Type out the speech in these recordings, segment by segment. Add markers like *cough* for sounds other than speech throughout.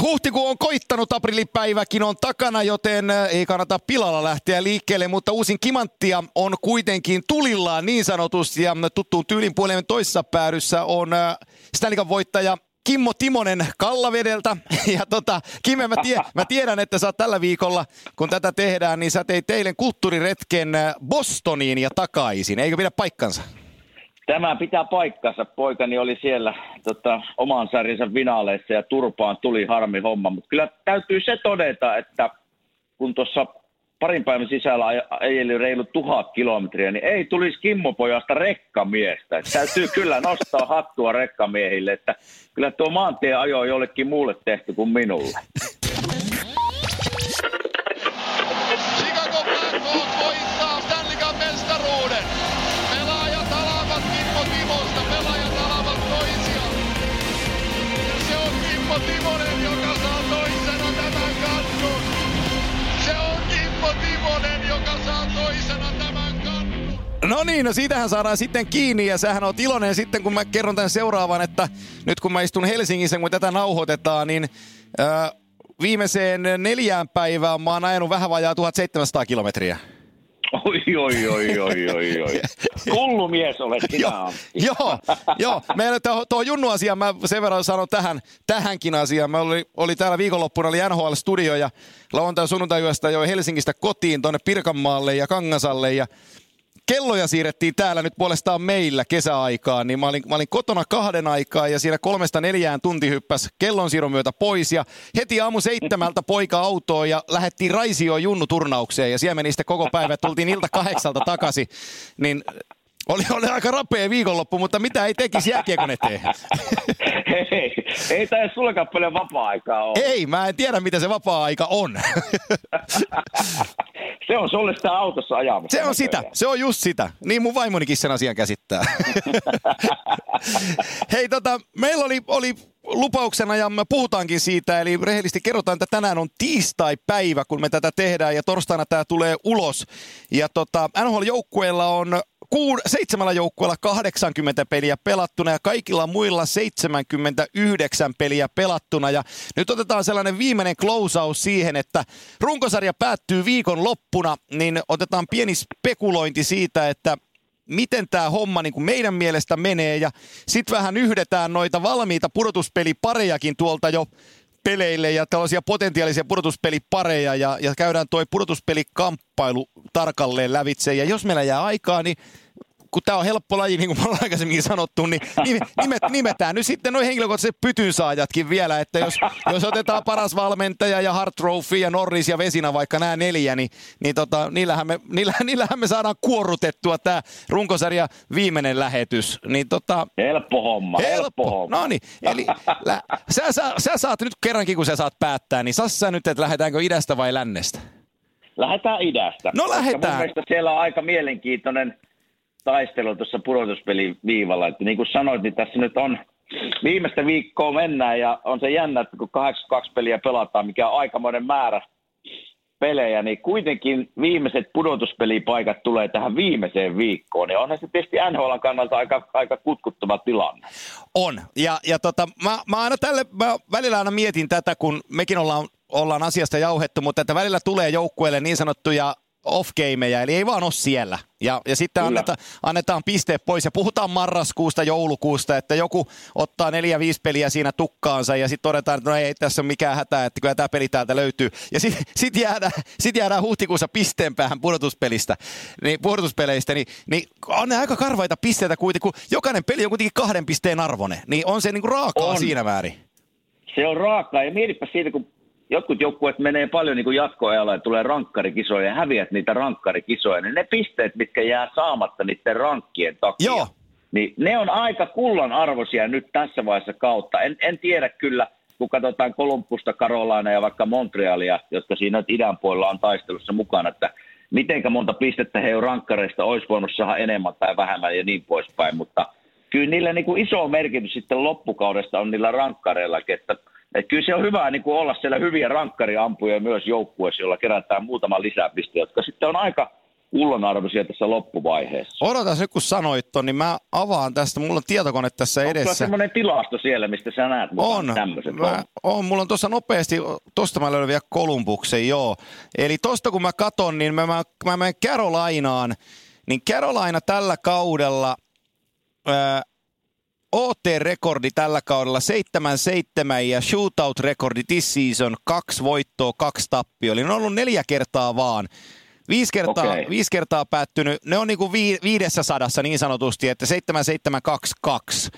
Huhtikuu on koittanut, aprilipäiväkin on takana, joten äh, ei kannata pilalla lähteä liikkeelle, mutta uusin kimanttia on kuitenkin tulillaan niin sanotusti ja tuttuun tyylin puolen toisessa päädyssä on äh, Stanley voittaja Kimmo Timonen Kallavedeltä. *laughs* Ja tota, Kimme, mä, tie, mä tiedän, että sä tällä viikolla, kun tätä tehdään, niin sä teit teille kulttuuriretken äh, Bostoniin ja takaisin. Eikö pidä paikkansa? Tämä pitää paikkansa. Poikani oli siellä tota, oman sarjansa finaaleissa ja turpaan tuli harmi homma. Mutta kyllä täytyy se todeta, että kun tuossa parin päivän sisällä ajeli reilu tuhat kilometriä, niin ei tulisi Kimmopojasta rekkamiestä. Et täytyy kyllä nostaa hattua rekkamiehille, että kyllä tuo maantie ajo jollekin muulle tehty kuin minulle. No niin, no siitähän saadaan sitten kiinni ja sähän on iloinen sitten, kun mä kerron tämän seuraavan, että nyt kun mä istun Helsingissä, kun tätä nauhoitetaan, niin äh, viimeiseen neljään päivään mä oon ajanut vähän vajaa 1700 kilometriä. Oi, oi, oi, oi, oi, oi. Hullu mies olet sinä, Joo, joo. Meillä tuo Junnu asia, mä sen verran sanon tähän, tähänkin asiaan. Mä oli, oli täällä viikonloppuna, oli NHL-studio ja lauantai sunnuntai jo Helsingistä kotiin tuonne Pirkanmaalle ja Kangasalle ja kelloja siirrettiin täällä nyt puolestaan meillä kesäaikaan, niin mä olin, mä olin kotona kahden aikaa ja siinä kolmesta neljään tunti hyppäs kellon siirron myötä pois ja heti aamu seitsemältä poika autoon ja lähdettiin Raisioon junnuturnaukseen ja siellä meni sitten koko päivä, tultiin ilta kahdeksalta takaisin, niin oli, oli aika rapea viikonloppu, mutta mitä ei tekisi jääkiekon eteen? Hei, ei tämä sullekaan paljon vapaa-aikaa ole. Ei, mä en tiedä mitä se vapaa-aika on. *laughs* se on sulle sitä autossa ajamassa. Se on sitä, se on just sitä. Niin mun vaimonikin sen asian käsittää. *laughs* Hei tota, meillä oli, oli lupauksena ja me puhutaankin siitä, eli rehellisesti kerrotaan, että tänään on tiistai-päivä, kun me tätä tehdään ja torstaina tämä tulee ulos. Ja tota, NHL-joukkueella on kuud- seitsemällä joukkueella 80 peliä pelattuna ja kaikilla muilla 79 peliä pelattuna. Ja nyt otetaan sellainen viimeinen closeaus siihen, että runkosarja päättyy viikon loppuna, niin otetaan pieni spekulointi siitä, että miten tämä homma niin kuin meidän mielestä menee ja sitten vähän yhdetään noita valmiita pudotuspeliparejakin tuolta jo peleille ja tällaisia potentiaalisia pudotuspelipareja ja, ja käydään tuo pudotuspelikamppailu tarkalleen lävitse. Ja jos meillä jää aikaa, niin kun tämä on helppo laji, niin kuin me ollaan aikaisemmin sanottu, niin nimet, nimetään nyt sitten noin henkilökohtaiset pytynsaajatkin vielä, että jos, jos otetaan paras valmentaja ja Hart Trophy ja Norris ja Vesina vaikka nämä neljä, niin, niin tota, niillähän, me, niillähän, niillähän me saadaan kuorrutettua tämä runkosarja viimeinen lähetys. Niin tota, helppo homma, helppo, helppo homma. No niin, eli lä, sä, sä, sä, saat nyt kerrankin, kun sä saat päättää, niin sä nyt, että lähdetäänkö idästä vai lännestä? Lähdetään idästä. No lähdetään. Mun siellä on aika mielenkiintoinen taistelu tuossa pudotuspelin viivalla. Että niin kuin sanoit, niin tässä nyt on viimeistä viikkoa mennään ja on se jännä, että kun 82 peliä pelataan, mikä on aikamoinen määrä pelejä, niin kuitenkin viimeiset pudotuspelipaikat tulee tähän viimeiseen viikkoon. Ja onhan se tietysti NHL kannalta aika, aika kutkuttava tilanne. On. Ja, ja tota, mä, mä, aina tälle, mä välillä aina mietin tätä, kun mekin ollaan, ollaan asiasta jauhettu, mutta että välillä tulee joukkueelle niin sanottuja off-gameja, eli ei vaan ole siellä. Ja, ja sitten anneta, annetaan pisteet pois ja puhutaan marraskuusta, joulukuusta, että joku ottaa neljä, viisi peliä siinä tukkaansa ja sitten todetaan, että no ei tässä ole mikään hätä, että kyllä tämä peli täältä löytyy. Ja sitten sit jäädään, sit jäädään huhtikuussa pisteen päähän pudotuspelistä, niin, pudotuspeleistä, niin, niin on ne aika karvaita pisteitä kuitenkin, kun jokainen peli on kuitenkin kahden pisteen arvone, niin on se niinku raakaa on. siinä määrin. Se on raakaa ja mietipä siitä, kun jotkut joukkueet menee paljon niin kuin jatkoajalla ja tulee rankkarikisoja ja häviät niitä rankkarikisoja, niin ne pisteet, mitkä jää saamatta niiden rankkien takia, Joo. niin ne on aika kullan arvoisia nyt tässä vaiheessa kautta. En, en tiedä kyllä, kun katsotaan Kolumbusta, Karolaina ja vaikka Montrealia, jotka siinä idän puolella on taistelussa mukana, että mitenkä monta pistettä he rankkareista olisi voinut saada enemmän tai vähemmän ja niin poispäin, mutta kyllä niillä niin kuin iso merkitys sitten loppukaudesta on niillä rankkareillakin, että et kyllä se on hyvä niin kuin olla siellä hyviä rankkariampuja myös joukkueessa, jolla kerätään muutama lisäpiste, jotka sitten on aika kullanarvoisia tässä loppuvaiheessa. Odota se, kun sanoit ton, niin mä avaan tästä. Mulla on tietokone tässä Onko edessä. On semmoinen tilasto siellä, mistä sä näet on. tämmöiset? Mä, on. Mulla on tuossa nopeasti, tosta mä löydän vielä Kolumbuksen, joo. Eli tosta kun mä katon, niin mä, mä, mä menen Carolinaan, niin Carolina tällä kaudella, ää, OT-rekordi tällä kaudella 7-7 ja shootout-rekordi this season, kaksi voittoa, kaksi tappio. Eli ne on ollut neljä kertaa vaan. Viisi kertaa, okay. viisi kertaa päättynyt, ne on niinku vi, viidessä sadassa niin sanotusti, että 7722.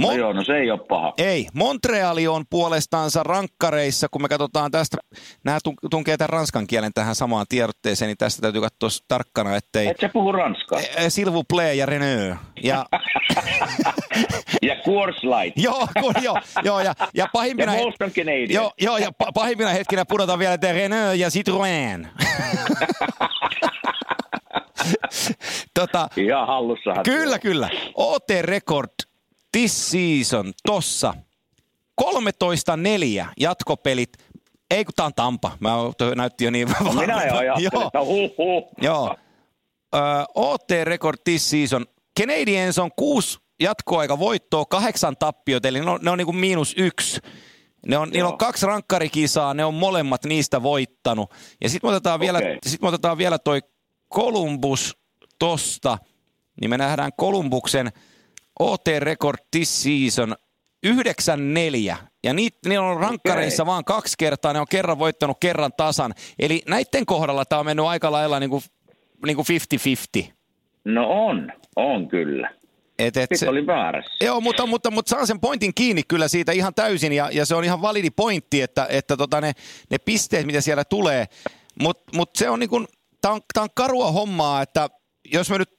Mon- no joo, no se ei ole paha. Ei. Montreali on puolestaansa rankkareissa, kun me katsotaan tästä, nämä tunkee tämän ranskan kielen tähän samaan tiedotteeseen, niin tästä täytyy katsoa tarkkana, ettei... Et sä puhu ranskaa? E, e, S'il vous plaît ja Renault. Ja, *laughs* ja Coors Light. *laughs* joo, ku, joo, joo, ja, ja pahimpina... Ja Molson Canadian. Joo, joo, ja pahimpina hetkinä pudotaan vielä, että Renault ja Citroën. *laughs* *laughs* tota, Ihan hallussahan. Kyllä, tuo. kyllä. OT Record this season tossa 13-4 jatkopelit. Ei kun tää on Tampa. Mä näytti jo niin no, Minä jo ajattelin, että huh, huh. Joo. Uh, OT Record this season. Canadiens on kuusi jatkoaika voittoa, kahdeksan tappiot, eli ne on, ne on niin kuin miinus yksi. Ne on, niillä on kaksi rankkarikisaa, ne on molemmat niistä voittanut. Ja sitten me okay. vielä, sit me otetaan vielä toi Columbus tosta, niin me nähdään Columbuksen OT Record this season 9-4. Ja niit, ne on rankkareissa okay. vaan kaksi kertaa, ne on kerran voittanut kerran tasan. Eli näiden kohdalla tämä on mennyt aika lailla niin kuin, niin kuin 50-50. No on, on kyllä. Et, et se, oli väärässä. Joo, mutta, mutta, mutta saan sen pointin kiinni kyllä siitä ihan täysin, ja, ja se on ihan validi pointti, että, että tota ne, ne pisteet, mitä siellä tulee. Mutta mut se on niin kuin, tämä on, tää on karua hommaa, että jos me nyt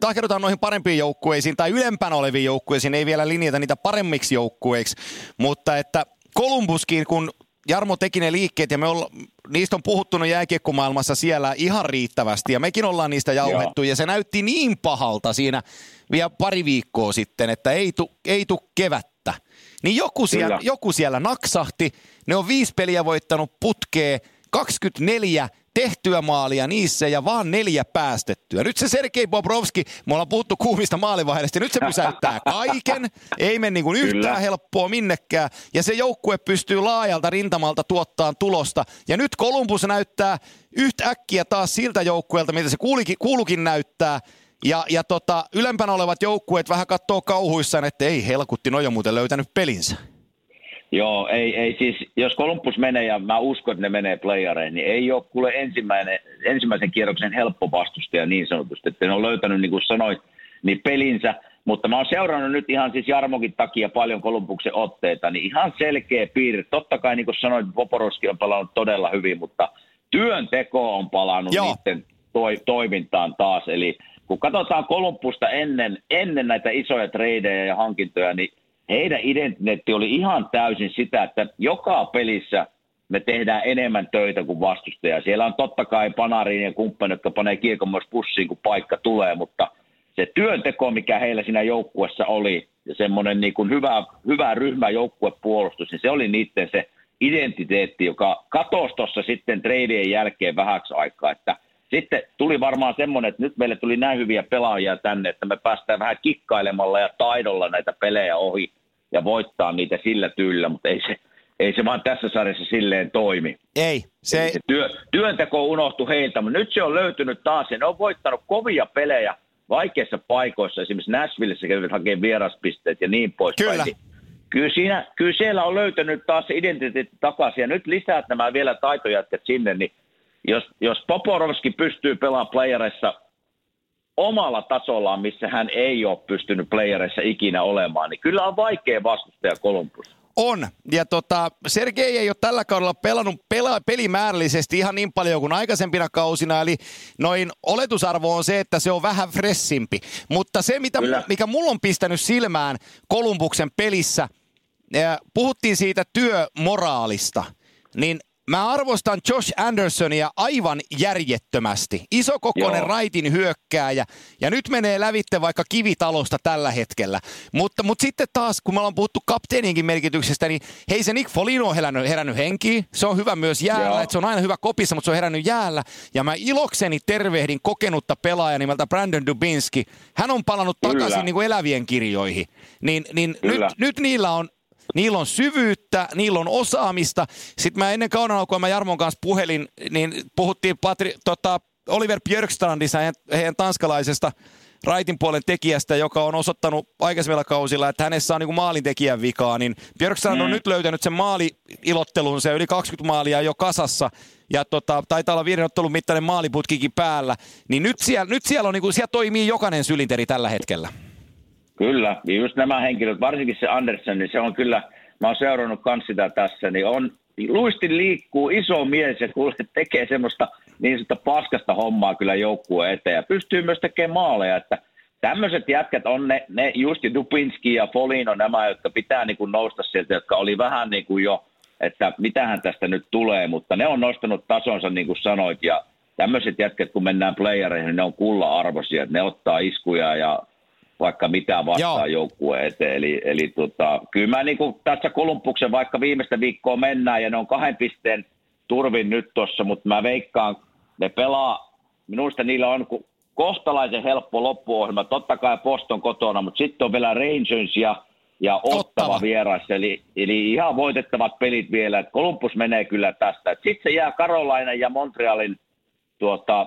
takerrotaan noihin parempiin joukkueisiin tai ylempänä oleviin joukkueisiin, ei vielä linjata niitä paremmiksi joukkueiksi, mutta että Kolumbuskin, kun Jarmo teki ne liikkeet ja me olla, niistä on puhuttunut jääkiekkomaailmassa siellä ihan riittävästi ja mekin ollaan niistä jauhettu Joo. ja se näytti niin pahalta siinä vielä pari viikkoa sitten, että ei tu, ei tu kevättä. Niin joku siellä, joku siellä naksahti, ne on viisi peliä voittanut putkee, 24 tehtyä maalia niissä ja vaan neljä päästettyä. Nyt se Sergei Bobrovski, me ollaan puhuttu kuumista maalivaiheista, nyt se pysäyttää kaiken, ei mene niin kuin yhtään Kyllä. helppoa minnekään, ja se joukkue pystyy laajalta rintamalta tuottaa tulosta. Ja nyt Kolumbus näyttää yhtäkkiä taas siltä joukkueelta, mitä se kuulukin, kuulukin näyttää, ja, ja tota, ylempänä olevat joukkueet vähän katsoo kauhuissaan, että ei helkutti, no jo muuten löytänyt pelinsä. Joo, ei, ei siis, jos Kolumbus menee ja mä uskon, että ne menee playareihin, niin ei ole kuule ensimmäinen, ensimmäisen kierroksen helppo vastustaja niin sanotusti, että ne on löytänyt, niin kuin sanoit, niin pelinsä, mutta mä oon seurannut nyt ihan siis Jarmokin takia paljon Kolumbuksen otteita, niin ihan selkeä piirre. Totta kai niin kuin sanoit, Poporoski on palannut todella hyvin, mutta työnteko on palannut Joo. niiden toi, toimintaan taas. Eli kun katsotaan Kolumbusta ennen, ennen näitä isoja tradeja ja hankintoja, niin heidän identiteetti oli ihan täysin sitä, että joka pelissä me tehdään enemmän töitä kuin vastustaja. Siellä on totta kai Panarin ja kumppanit, jotka panee kiekon myös pussiin, kun paikka tulee, mutta se työnteko, mikä heillä siinä joukkuessa oli, ja semmoinen niin kuin hyvä, hyvä ryhmä joukkuepuolustus, niin se oli niiden se identiteetti, joka katosi tuossa sitten treidien jälkeen vähäksi aikaa, että sitten tuli varmaan semmoinen, että nyt meille tuli näin hyviä pelaajia tänne, että me päästään vähän kikkailemalla ja taidolla näitä pelejä ohi ja voittaa niitä sillä tyllä, mutta ei se, ei se vaan tässä sarjassa silleen toimi. Ei. Se... se työ, työnteko unohtui heiltä, mutta nyt se on löytynyt taas ja ne on voittanut kovia pelejä vaikeissa paikoissa. Esimerkiksi Nashvillessä kävivät hakemaan vieraspisteet ja niin poispäin. Kyllä. Niin kyllä, siinä, kyllä siellä on löytänyt taas identiteetti takaisin ja nyt lisäät nämä vielä taitojatket sinne, niin jos, jos Poporovski pystyy pelaamaan playereissa omalla tasollaan, missä hän ei ole pystynyt playereissa ikinä olemaan, niin kyllä on vaikea vastustaja Columbus. On, ja tota, Sergei ei ole tällä kaudella pelannut pela, pelimäärällisesti ihan niin paljon kuin aikaisempina kausina, eli noin oletusarvo on se, että se on vähän fressimpi. Mutta se, mitä, mikä mulla on pistänyt silmään Kolumbuksen pelissä, puhuttiin siitä työmoraalista, niin Mä arvostan Josh Andersonia aivan järjettömästi. Isokokoinen raitin hyökkääjä ja nyt menee lävitte vaikka kivitalosta tällä hetkellä. Mutta, mutta sitten taas, kun me ollaan puhuttu kapteeninkin merkityksestä, niin hei se Nick Folino on herännyt, herännyt henkiin. Se on hyvä myös jäällä, että se on aina hyvä kopissa, mutta se on herännyt jäällä. Ja mä ilokseni tervehdin kokenutta pelaajaa nimeltä Brandon Dubinski. Hän on palannut Kyllä. takaisin niin kuin elävien kirjoihin. Niin, niin nyt, nyt niillä on Niillä on syvyyttä, niillä on osaamista. Sitten mä ennen kaunaa, kun mä Jarmon kanssa puhelin, niin puhuttiin Patri, tota, Oliver Björkstrandissa, heidän, heidän tanskalaisesta raitin puolen tekijästä, joka on osoittanut aikaisemmilla kausilla, että hänessä on niin maalintekijän vikaa, niin Björkstrand mm. on nyt löytänyt sen maaliilottelun, se yli 20 maalia jo kasassa, ja tota, taitaa olla viiden ottelun mittainen maaliputkikin päällä, niin nyt siellä, nyt siellä, on, niin kuin, siellä toimii jokainen sylinteri tällä hetkellä. Kyllä, ja just nämä henkilöt, varsinkin se Andersen, niin se on kyllä, mä oon seurannut kans sitä tässä, niin on, luistin liikkuu, iso mies ja kuule, *laughs* tekee semmoista niin sanotusta paskasta hommaa kyllä joukkueen eteen ja pystyy myös tekemään maaleja, että tämmöiset jätkät on ne, ne just Dupinski ja Folino nämä, jotka pitää niin kuin nousta sieltä, jotka oli vähän niin kuin jo, että mitähän tästä nyt tulee, mutta ne on nostanut tasonsa niin kuin sanoit ja tämmöiset jätkät, kun mennään playereihin, niin ne on kulla-arvoisia, että ne ottaa iskuja ja vaikka mitä vastaan joukkueen eteen. Eli, eli tota, kyllä mä niin kuin tässä Kolumbuksen vaikka viimeistä viikkoa mennään ja ne on kahden pisteen turvin nyt tuossa, mutta mä veikkaan, ne pelaa, minusta niillä on kohtalaisen helppo loppuohjelma, totta kai Poston kotona, mutta sitten on vielä Rangers ja, ja Ottava, vieressä, eli, eli ihan voitettavat pelit vielä, että Columbus menee kyllä tästä. Sitten se jää Karolainen ja Montrealin tuota,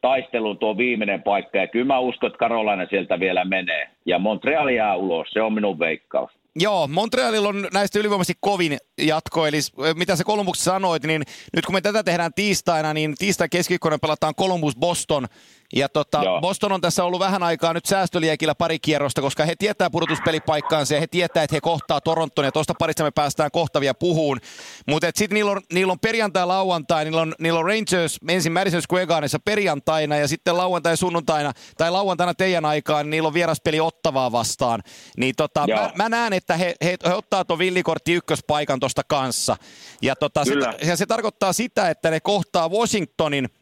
taisteluun tuo viimeinen paikka, ja kyllä mä uskon, että Karolainen sieltä vielä menee. Ja Montreal jää ulos, se on minun veikkaus. Joo, Montrealilla on näistä ylivoimaisesti kovin jatko, eli mitä se Kolumbuksessa sanoit, niin nyt kun me tätä tehdään tiistaina, niin tiistai keskiviikkona pelataan Columbus Boston, ja tota, Boston on tässä ollut vähän aikaa nyt säästöliekillä pari kierrosta, koska he tietää pudotuspelipaikkaansa ja he tietää, että he kohtaa Toronton ja tuosta parissa me päästään kohtavia puhuun. Mutta sitten niillä on, niillä on perjantai lauantai, niillä on, niillä on Rangers ensin Madison Square Gardenissa perjantaina ja sitten lauantai sunnuntaina tai lauantaina teidän aikaan, niin niillä on vieraspeli ottavaa vastaan. Niin tota, mä, mä, näen, että he, he, he ottaa tuon villikortti ykköspaikan tuosta kanssa. Ja, tota, se, ja se tarkoittaa sitä, että ne kohtaa Washingtonin –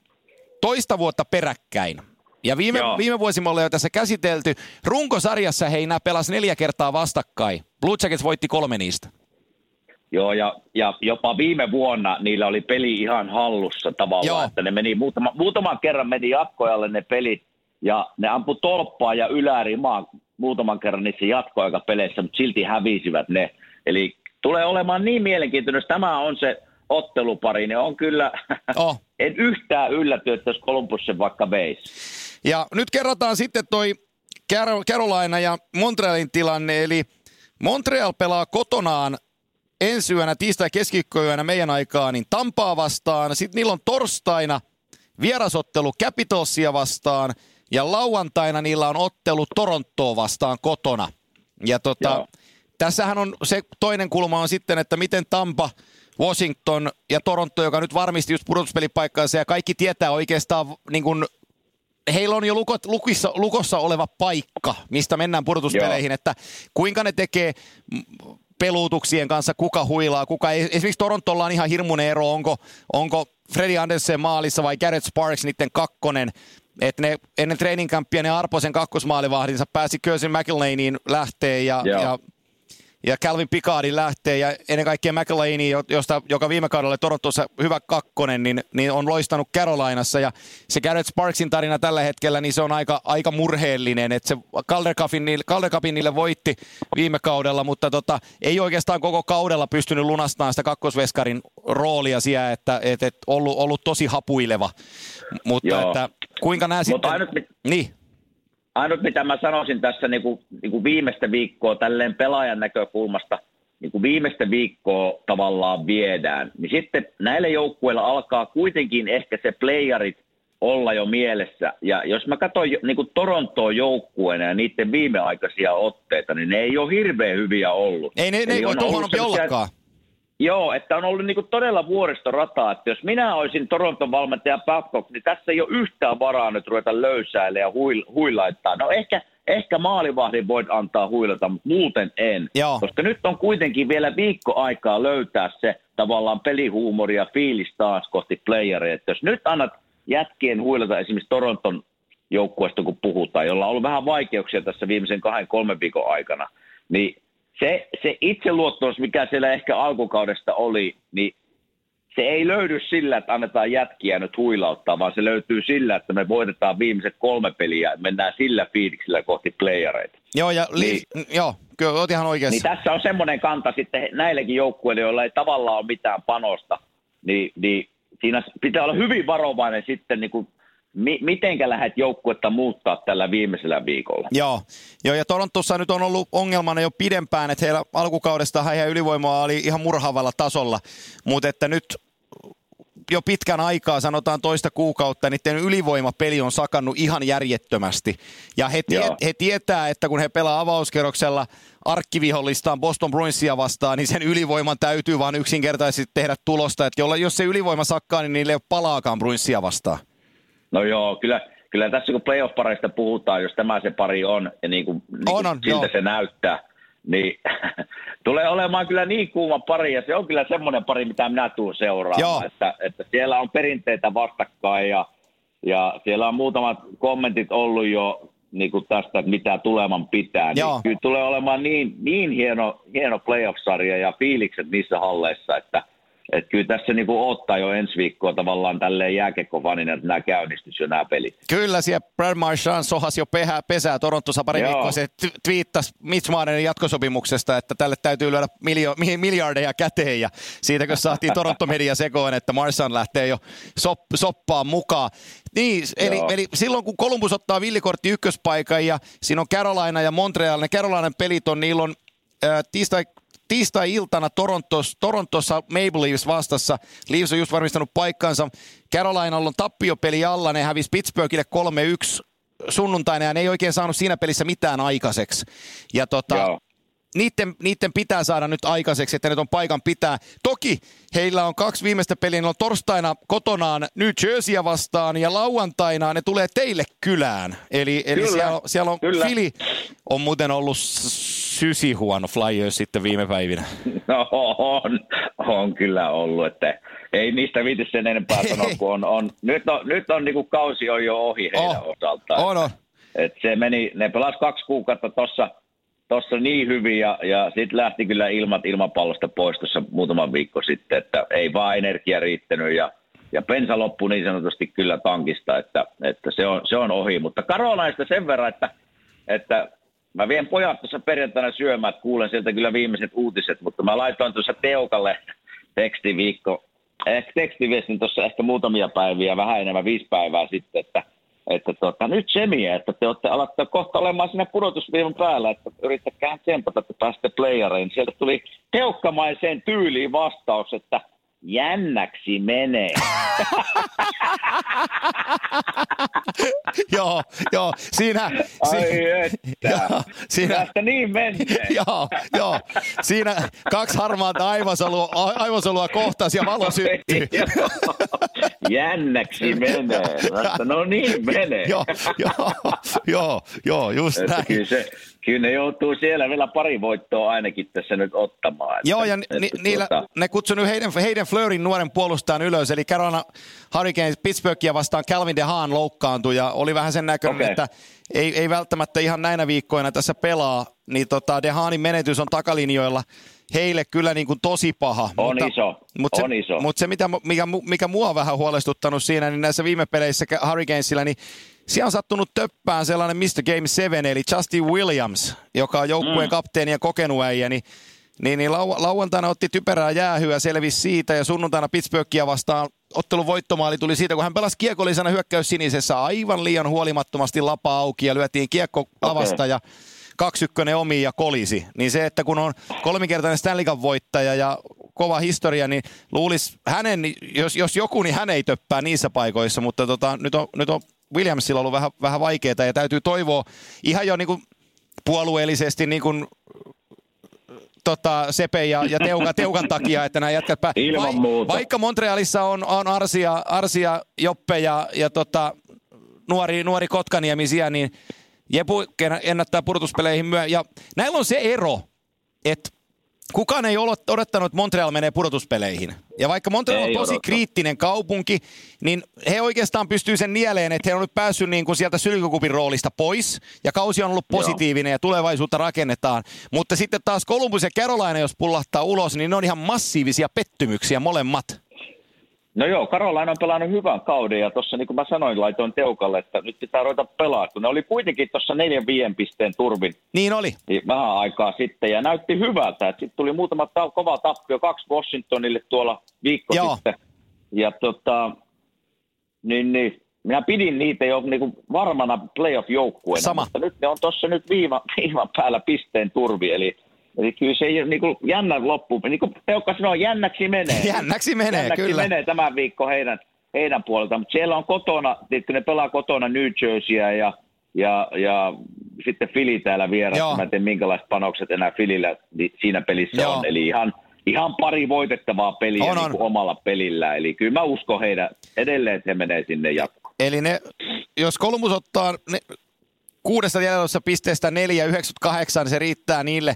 toista vuotta peräkkäin. Ja viime, viime vuosi me ollaan jo tässä käsitelty. Runkosarjassa heinä pelasi neljä kertaa vastakkain. Blue Jackets voitti kolme niistä. Joo, ja, ja jopa viime vuonna niillä oli peli ihan hallussa tavallaan, Joo. että ne meni muutama, muutaman kerran meni jatkoajalle ne pelit, ja ne ampu tolppaa ja ylärimaa muutaman kerran niissä jatkoaikapeleissä, mutta silti hävisivät ne. Eli tulee olemaan niin mielenkiintoinen, tämä on se ottelupari, niin on kyllä, *laughs* oh. *laughs* en yhtään ylläty, että jos Columbus sen vaikka veisi. Ja nyt kerrotaan sitten toi Carolina ja Montrealin tilanne, eli Montreal pelaa kotonaan ensi yönä, tiistai keskikkoyönä meidän aikaa, niin Tampaa vastaan. Sitten niillä on torstaina vierasottelu Capitalsia vastaan ja lauantaina niillä on ottelu Torontoa vastaan kotona. Ja tota, tässähän on se toinen kulma on sitten, että miten Tampa – Washington ja Toronto, joka nyt varmisti just pudotuspelipaikkaansa ja kaikki tietää oikeastaan niin kuin heillä on jo lukot, lukissa, lukossa oleva paikka, mistä mennään pudotuspeleihin, Joo. että kuinka ne tekee peluutuksien kanssa, kuka huilaa, kuka ei. Esimerkiksi Torontolla on ihan hirmuinen ero, onko, onko Freddy Andersen maalissa vai Garrett Sparks niiden kakkonen. Että ne ennen training campia ne Arposen kakkosmaalivahdinsa pääsi Cursin McElhaneen lähtee ja, ja ja Calvin Picardin lähtee ja ennen kaikkea McLean, josta, joka viime kaudella oli Torontossa hyvä kakkonen, niin, niin on loistanut Carolinassa. Ja se Garrett Sparksin tarina tällä hetkellä, niin se on aika, aika murheellinen, että se Calder Cupin, Calder Cupin niille voitti viime kaudella, mutta tota, ei oikeastaan koko kaudella pystynyt lunastamaan sitä kakkosveskarin roolia siellä, että et, et ollut, ollut tosi hapuileva, mutta Joo. että kuinka nämä sitten... Ainut, niin ainut mitä mä sanoisin tässä niin kuin, niin kuin viimeistä viikkoa tälleen pelaajan näkökulmasta, niin kuin viimeistä viikkoa tavallaan viedään, niin sitten näillä joukkueilla alkaa kuitenkin ehkä se playerit olla jo mielessä. Ja jos mä katson niin kuin Torontoa joukkueena ja niiden viimeaikaisia otteita, niin ne ei ole hirveän hyviä ollut. Ei ne, ne ei voi tuohon ollakaan. Joo, että on ollut niin todella vuoristorataa, että jos minä olisin Toronton valmentaja Babcock, niin tässä ei ole yhtään varaa nyt ruveta löysäille ja huil, huilaittaa. No ehkä, ehkä maalivahdin voit antaa huilata, mutta muuten en. Joo. Koska nyt on kuitenkin vielä viikko aikaa löytää se tavallaan pelihuumori ja fiilis taas kohti playereja. Että jos nyt annat jätkien huilata esimerkiksi Toronton joukkueesta, kun puhutaan, jolla on ollut vähän vaikeuksia tässä viimeisen kahden, kolmen viikon aikana, niin se, se itseluottamus, mikä siellä ehkä alkukaudesta oli, niin se ei löydy sillä, että annetaan jätkiä nyt huilauttaa, vaan se löytyy sillä, että me voitetaan viimeiset kolme peliä ja mennään sillä fiiliksellä kohti playereita. Joo, ja li- niin, joo, kyllä olet ihan oikeassa. Niin tässä on semmoinen kanta sitten näillekin joukkueille, joilla ei tavallaan ole mitään panosta, niin, niin siinä pitää olla hyvin varovainen sitten niin kuin mi- mitenkä lähdet joukkuetta muuttaa tällä viimeisellä viikolla? Joo, Joo ja Torontossa nyt on ollut ongelmana jo pidempään, että heillä alkukaudesta heidän ylivoimaa oli ihan murhaavalla tasolla, mutta että nyt jo pitkän aikaa, sanotaan toista kuukautta, niiden ylivoimapeli on sakannut ihan järjettömästi. Ja he, tie, he tietää, että kun he pelaa avauskerroksella arkkivihollistaan Boston Bruinsia vastaan, niin sen ylivoiman täytyy vaan yksinkertaisesti tehdä tulosta. Että jos se ylivoima sakkaa, niin niille ei ole palaakaan Bruinsia vastaan. No joo, kyllä, kyllä tässä kun playoff-pareista puhutaan, jos tämä se pari on, ja niin kuin, niin kuin on, siltä joo. se näyttää, niin *laughs* tulee olemaan kyllä niin kuuma pari, ja se on kyllä semmoinen pari, mitä minä tuun seuraamaan, että, että siellä on perinteitä vastakkain, ja, ja siellä on muutamat kommentit ollut jo niin kuin tästä, että mitä tuleman pitää. Niin kyllä tulee olemaan niin, niin hieno, hieno playoff-sarja ja fiilikset niissä halleissa, että – että kyllä tässä niin kuin ottaa jo ensi viikkoa tavallaan tälleen jääkekkofanina, että nämä käynnistys jo nämä pelit. Kyllä, siellä Brad Marchand sohas jo pehä, pesää Torontossa pari Joo. viikkoa. Se twiittasi Mitch Marnerin jatkosopimuksesta, että tälle täytyy lyödä miljo, miljardeja käteen. Ja siitä kun saatiin Toronto Media sekoon, että Marchand lähtee jo sop, soppaan mukaan. Niin, eli, eli, silloin kun Columbus ottaa villikortti ykköspaikan ja siinä on Carolina ja Montreal, ne Carolinan pelit on, niillä on äh, tiistai tiistai-iltana Torontos, Torontossa Maple Leafs vastassa. Leafs on just varmistanut paikkansa. Carolina on tappiopeli alla, ne hävisi Pittsburghille 3-1 sunnuntaina ja ne ei oikein saanut siinä pelissä mitään aikaiseksi. Ja tota, niiden, niiden pitää saada nyt aikaiseksi, että ne on paikan pitää. Toki heillä on kaksi viimeistä peliä, ne on torstaina kotonaan New Jerseyä vastaan ja lauantaina ne tulee teille kylään. Eli, eli kyllä, siellä, siellä on kyllä. Fili on muuten ollut sysi huono Flyers sitten viime päivinä. No on, on kyllä ollut, että ei niistä viiti sen enempää sanoa, kun on, on, nyt on, nyt on niin kuin kausi on jo ohi heidän oh, osaltaan. On, on. Et se meni, ne pelas kaksi kuukautta tuossa tossa niin hyvin ja, ja sitten lähti kyllä ilmat ilmapallosta pois tuossa muutama viikko sitten, että ei vaan energia riittänyt ja, ja pensa loppui niin sanotusti kyllä tankista, että, että se, on, se on ohi. Mutta Karolaista sen verran, että, että Mä vien pojat tuossa perjantaina syömään, että kuulen sieltä kyllä viimeiset uutiset, mutta mä laitoin tuossa Teukalle tekstiviikko, ehkä tekstiviestin tuossa ehkä muutamia päiviä, vähän enemmän viisi päivää sitten, että, että tota, nyt semiä, että te olette alattaa kohta olemaan siinä pudotusviivan päällä, että yrittäkää tsempata, että pääsette playereihin. Sieltä tuli teukkamaiseen tyyliin vastaus, että – jännäksi menee. *laughs* joo, joo, siinä... Ai si- että, *laughs* joo, siinä, Tästä niin menee. *laughs* joo, joo, siinä kaksi harmaata aivosolua, aivosolua kohtasi ja valo syttyi. jännäksi menee. No niin menee. joo, joo, joo, joo, just näin. Se, kyllä ne joutuu siellä vielä pari voittoa ainakin tässä nyt ottamaan. Että, Joo, ja että, ni, niillä, tuota... ne kutsunut heidän, heidän Fleurin nuoren puolustajan ylös, eli Carolina Hurricanes Pittsburghia vastaan Calvin DeHaan loukkaantui, ja oli vähän sen näköinen, okay. että ei, ei välttämättä ihan näinä viikkoina tässä pelaa, niin tota DeHaanin menetys on takalinjoilla heille kyllä niin kuin tosi paha. On mutta, iso, mutta on se, iso. Mutta se, mitä, mikä, mikä mua on vähän huolestuttanut siinä, niin näissä viime peleissä Hurricanesilla, niin siellä on sattunut töppään sellainen Mr. Game 7, eli Justin Williams, joka on joukkueen mm. kapteeni ja kokenut äijä, niin niin, niin lau- lauantaina otti typerää jäähyä, selvisi siitä ja sunnuntaina Pittsburghia vastaan ottelun voittomaali tuli siitä, kun hän pelasi kiekollisena hyökkäys sinisessä aivan liian huolimattomasti lapa auki ja lyötiin kiekko lavasta okay. ja kaksi ykkönen omiin ja kolisi. Niin se, että kun on kolmikertainen Stanley Cup voittaja ja kova historia, niin luulisi hänen, jos, jos joku, niin hän ei töppää niissä paikoissa, mutta tota, nyt, on, nyt on Williamsilla ollut vähän, vähän vaikeaa ja täytyy toivoa ihan jo niin kuin puolueellisesti niin kuin tota, Sepe ja, ja Teukan, Teukan takia, että nämä jätkät pää... Ilman muuta. Vaikka Montrealissa on, on Arsia, Arsia, Joppe ja, ja tota, nuori, nuori Kotkaniemi siellä, niin Jepu ennättää pudotuspeleihin myö. Ja näillä on se ero, että kukaan ei ole odottanut, että Montreal menee pudotuspeleihin. Ja vaikka Montreal on tosi kriittinen kaupunki, niin he oikeastaan pystyy sen nieleen, että he on nyt päässyt niin kuin sieltä sylkykupin roolista pois. Ja kausi on ollut positiivinen Joo. ja tulevaisuutta rakennetaan. Mutta sitten taas Columbus ja Carolina, jos pullahtaa ulos, niin ne on ihan massiivisia pettymyksiä molemmat. No joo, Karolainen on pelannut hyvän kauden ja tuossa niin kuin mä sanoin, laitoin Teukalle, että nyt pitää ruveta pelaa, kun ne oli kuitenkin tuossa neljän viien pisteen turvin. Niin oli. Niin vähän aikaa sitten ja näytti hyvältä, sitten tuli muutama ta- kova tappio, kaksi Washingtonille tuolla viikko joo. sitten. Ja tota, niin, niin, minä pidin niitä jo niin kuin varmana playoff-joukkueena, Sama. mutta nyt ne on tuossa nyt viiva, viivan päällä pisteen turvi, eli Eli kyllä se ei ole niin kuin jännä loppu. Niin kuin Peukka sanoi, jännäksi menee. *laughs* Jännäksi menee, jännäksi kyllä. menee tämän viikko heidän, heidän puolelta. Mutta siellä on kotona, että ne pelaa kotona New Jerseyä ja, ja, ja sitten Fili täällä vieressä. Mä en tiedä, minkälaiset panokset enää Filillä siinä pelissä Joo. on. Eli ihan, ihan pari voitettavaa peliä on, on. Niin omalla pelillä. Eli kyllä mä uskon heidän edelleen, että he menee sinne jatkoon. Eli ne, jos Kolmus ottaa ne, kuudesta jäljellä pisteestä 4 98, niin se riittää niille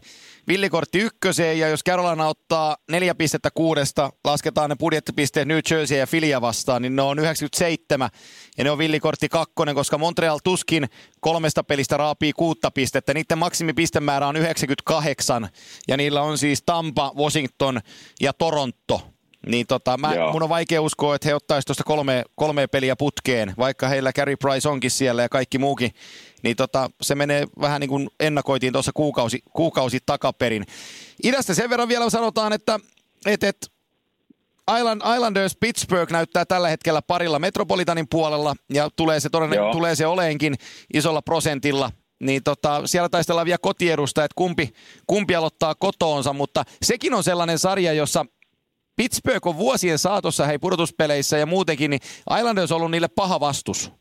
villikortti ykköseen, ja jos Carolina ottaa neljä pistettä kuudesta, lasketaan ne budjettipisteet New Jersey ja Filia vastaan, niin ne on 97, ja ne on villikortti kakkonen, koska Montreal tuskin kolmesta pelistä raapii kuutta pistettä. Niiden maksimipistemäärä on 98, ja niillä on siis Tampa, Washington ja Toronto niin tota, mä, mun on vaikea uskoa, että he ottaisivat tuosta kolme, kolme peliä putkeen, vaikka heillä Carey Price onkin siellä ja kaikki muukin. Niin tota, se menee vähän niin kuin ennakoitiin tuossa kuukausi, kuukausi takaperin. Idästä sen verran vielä sanotaan, että et, et Island, Islanders Pittsburgh näyttää tällä hetkellä parilla Metropolitanin puolella ja tulee se, todennäköisesti tulee se oleenkin isolla prosentilla niin tota, siellä taistellaan vielä kotiedusta, että kumpi, kumpi aloittaa kotoonsa, mutta sekin on sellainen sarja, jossa Pittsburgh on vuosien saatossa hei pudotuspeleissä ja muutenkin, niin Islanders on ollut niille paha vastus.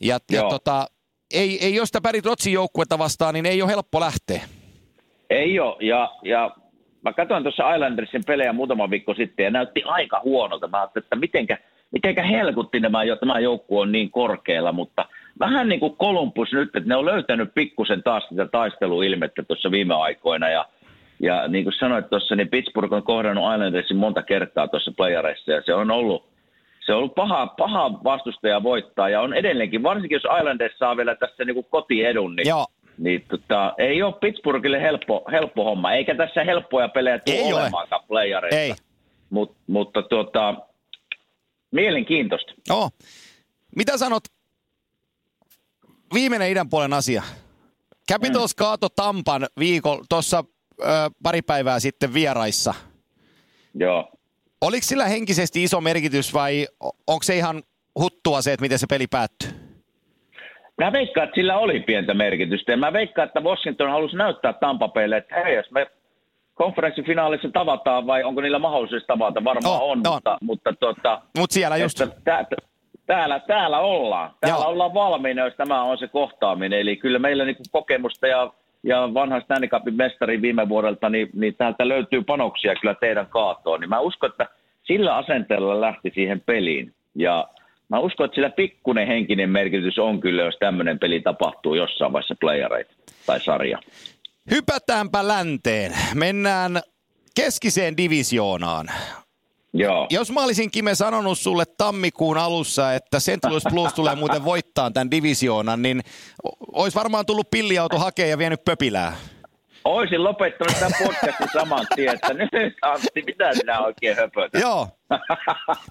Ja, ja tota, ei, ei jos sitä Barry Trotsin joukkuetta vastaan, niin ei ole helppo lähteä. Ei ole, ja, ja mä katsoin tuossa Islandersin pelejä muutama viikko sitten ja näytti aika huonolta. Mä ajattelin, että mitenkä, mitenkä helkutti nämä, tämä joukkue on niin korkealla, mutta vähän niin kuin Columbus nyt, että ne on löytänyt pikkusen taas sitä taisteluilmettä tuossa viime aikoina ja – ja niin kuin sanoit tuossa, niin Pittsburgh on kohdannut Islandersin monta kertaa tuossa playareissa ja se on ollut, se on ollut paha, paha vastustaja voittaa ja on edelleenkin, varsinkin jos Islanders saa vielä tässä niin kuin kotiedun, niin, Joo. niin tota, ei ole Pittsburghille helppo, helppo homma, eikä tässä helppoja pelejä tule olemaankaan playareissa. Ei. Mut, mutta tuota, mielenkiintoista. Oh. Mitä sanot, viimeinen idän puolen asia. Capitals mm. kaato Tampan viikon tuossa pari päivää sitten vieraissa. Joo. Oliko sillä henkisesti iso merkitys vai onko se ihan huttua se, että miten se peli päättyy? Mä veikkaan, että sillä oli pientä merkitystä. Ja mä veikkaan, että Washington halusi näyttää Tampapeille, että hei, jos me konferenssifinaalissa tavataan vai onko niillä mahdollisuus tavata? Varmaan no, on, no. mutta, mutta tuota, Mut siellä just. Tä, täällä, täällä ollaan. Täällä Joo. ollaan valmiina, jos tämä on se kohtaaminen. Eli kyllä meillä niin kokemusta ja ja vanha Stanley Cupin mestari viime vuodelta, niin, niin täältä löytyy panoksia kyllä teidän kaatoon. Niin mä uskon, että sillä asenteella lähti siihen peliin. Ja mä uskon, että sillä pikkuinen henkinen merkitys on kyllä, jos tämmöinen peli tapahtuu jossain vaiheessa playereita tai sarja. Hypätäänpä länteen. Mennään keskiseen divisioonaan. Joo. Jos mä olisin Kime sanonut sulle tammikuun alussa, että St. Louis Blues tulee muuten voittaa tämän divisioonan, niin olisi varmaan tullut pilliauto hakea ja vienyt pöpilää. Oisin lopettanut tämän podcastin saman tien, että nyt Antti, mitä sinä oikein höpötät? Joo,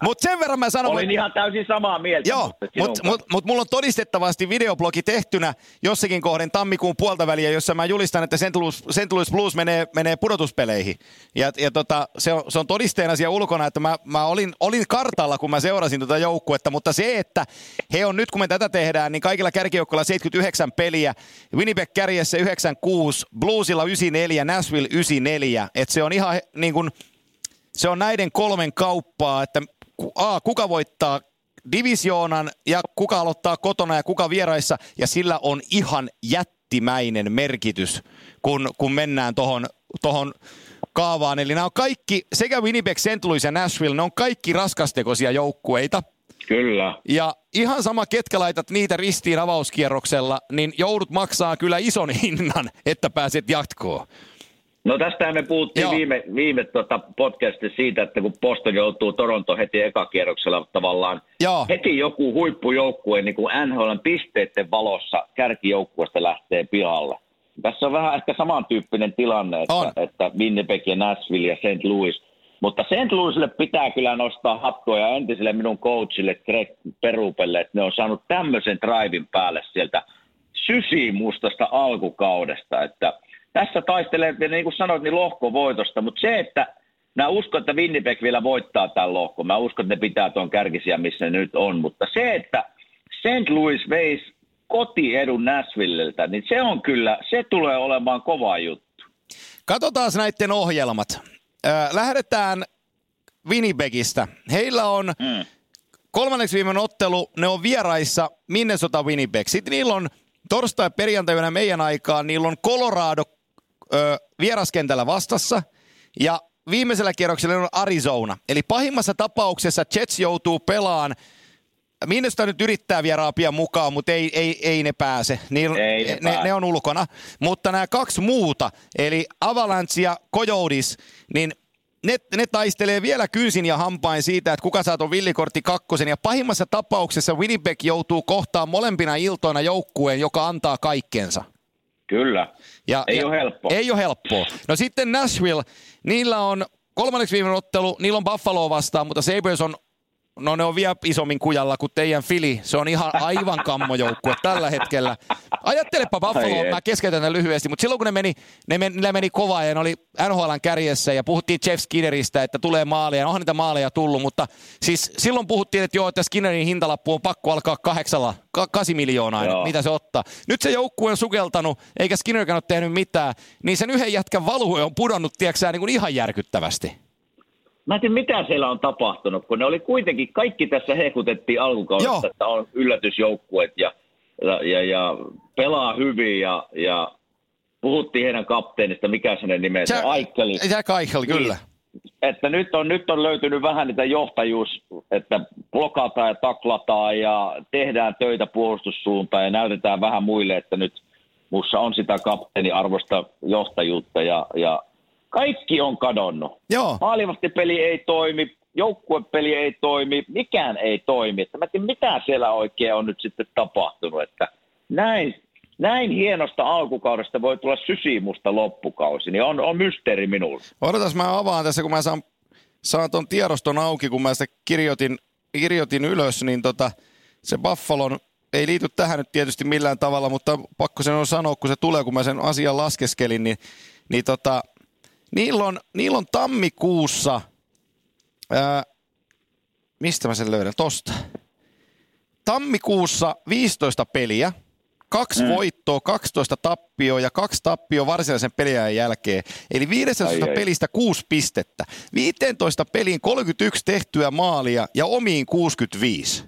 mutta sen verran mä sanon... Olin ihan täysin samaa mieltä. Joo, mutta mut, mut mulla on todistettavasti videoblogi tehtynä jossakin kohden tammikuun puolta väliä, jossa mä julistan, että St. Louis, St. Louis Blues menee, menee pudotuspeleihin. Ja, ja tota, se, on, se on todisteena siellä ulkona, että mä, mä olin, olin kartalla, kun mä seurasin tuota joukkuetta, mutta se, että he on nyt, kun me tätä tehdään, niin kaikilla kärkijoukkoilla 79 peliä, Winnipeg kärjessä 96, Bluesilla 94, Nashville 94, että se on ihan niin kuin se on näiden kolmen kauppaa, että A, kuka voittaa divisioonan ja kuka aloittaa kotona ja kuka vieraissa, ja sillä on ihan jättimäinen merkitys, kun, kun mennään tuohon tohon kaavaan. Eli nämä on kaikki, sekä Winnipeg, St. Louis ja Nashville, ne on kaikki raskastekoisia joukkueita. Kyllä. Ja ihan sama, ketkä laitat niitä ristiin avauskierroksella, niin joudut maksaa kyllä ison hinnan, että pääset jatkoon. No tästä me puhuttiin Joo. viime, viime tuota podcastissa siitä, että kun Boston joutuu Toronto heti ekakierroksella tavallaan Joo. heti joku huippujoukkue niin kuin NHLn pisteiden valossa kärkijoukkueesta lähtee pihalle. Tässä on vähän ehkä samantyyppinen tilanne, että, että Winnipeg ja Nashville ja St. Louis. Mutta St. Louisille pitää kyllä nostaa hattua ja entiselle minun coachille Greg Perupelle, että ne on saanut tämmöisen drivin päälle sieltä sysimustasta alkukaudesta, että – tässä taistelee, niin kuin sanoit, niin lohkovoitosta, mutta se, että mä uskon, että Winnipeg vielä voittaa tämän lohkon. Mä uskon, että ne pitää tuon kärkisiä, missä ne nyt on. Mutta se, että St. Louis veisi kotiedun Nashvilleltä, niin se on kyllä, se tulee olemaan kova juttu. Katsotaan näiden ohjelmat. Äh, lähdetään Winnipegistä. Heillä on mm. kolmanneksi viimeinen ottelu, ne on vieraissa Minnesota Winnipeg. Sitten niillä on torstai perjantaina meidän aikaan, niillä on Colorado ö, vieraskentällä vastassa ja viimeisellä kierroksella on Arizona. Eli pahimmassa tapauksessa Jets joutuu pelaan Minusta nyt yrittää vieraapia mukaan, mutta ei, ei, ei ne pääse. Niil, ei ne, ne, ne, on ulkona. Mutta nämä kaksi muuta, eli Avalanche ja Coyotes, niin ne, ne taistelee vielä kynsin ja hampain siitä, että kuka saa tuon villikortti kakkosen. Ja pahimmassa tapauksessa Winnipeg joutuu kohtaan molempina iltoina joukkueen, joka antaa kaikkensa. Kyllä. Ja, ei ja, ole helppoa. Ei ole helppoa. No sitten Nashville, niillä on kolmanneksi viimeinen ottelu, niillä on Buffalo vastaan, mutta Sabres on No ne on vielä isommin kujalla kuin teidän Fili. Se on ihan aivan kammojoukkue tällä hetkellä. Ajattelepa Buffalo, mä keskeytän tämän lyhyesti, mutta silloin kun ne meni, ne meni, ne meni kovaa ja ne oli NHLn kärjessä ja puhuttiin Jeff Skinneristä, että tulee maaleja. Onhan niitä maaleja tullut, mutta siis silloin puhuttiin, että joo, että Skinnerin hintalappu on pakko alkaa kahdeksalla, kasi miljoonaa, joo. mitä se ottaa. Nyt se joukkue on sukeltanut, eikä Skinnerkään ole tehnyt mitään, niin sen yhden jätkän value on pudonnut, tiedätkö niin kuin ihan järkyttävästi. Mä en tiedä, mitä siellä on tapahtunut, kun ne oli kuitenkin, kaikki tässä hekutettiin alkukaudesta, että on yllätysjoukkuet ja, ja, ja, ja pelaa hyvin ja, ja puhuttiin heidän kapteenista, mikä sen nimensä, Jack, Aikkeli. Jack Eichel, kyllä. Niin, että nyt on, nyt on löytynyt vähän niitä johtajuus, että blokataan ja taklataan ja tehdään töitä puolustussuuntaan ja näytetään vähän muille, että nyt mussa on sitä kapteeniarvosta johtajuutta ja, ja kaikki on kadonnut. Joo. Maalivahtipeli ei toimi, joukkuepeli ei toimi, mikään ei toimi. Että mä tiedän, mitä siellä oikein on nyt sitten tapahtunut. Että näin, näin hienosta alkukaudesta voi tulla sysimusta loppukausi, niin on, on mysteeri minulle. Odotas, mä avaan tässä, kun mä saan, saan ton tiedoston auki, kun mä sitä kirjoitin, kirjoitin ylös, niin tota, se Buffalon ei liity tähän nyt tietysti millään tavalla, mutta pakko sen on sanoa, kun se tulee, kun mä sen asian laskeskelin, niin, niin tota, Niillä on, niillä on tammikuussa, ää, mistä mä sen löydän, tosta. Tammikuussa 15 peliä, kaksi mm. voittoa, 12 tappioa ja kaksi tappioa varsinaisen peliajan jälkeen. Eli 15 ai, ai. pelistä 6 pistettä. 15 peliin 31 tehtyä maalia ja omiin 65.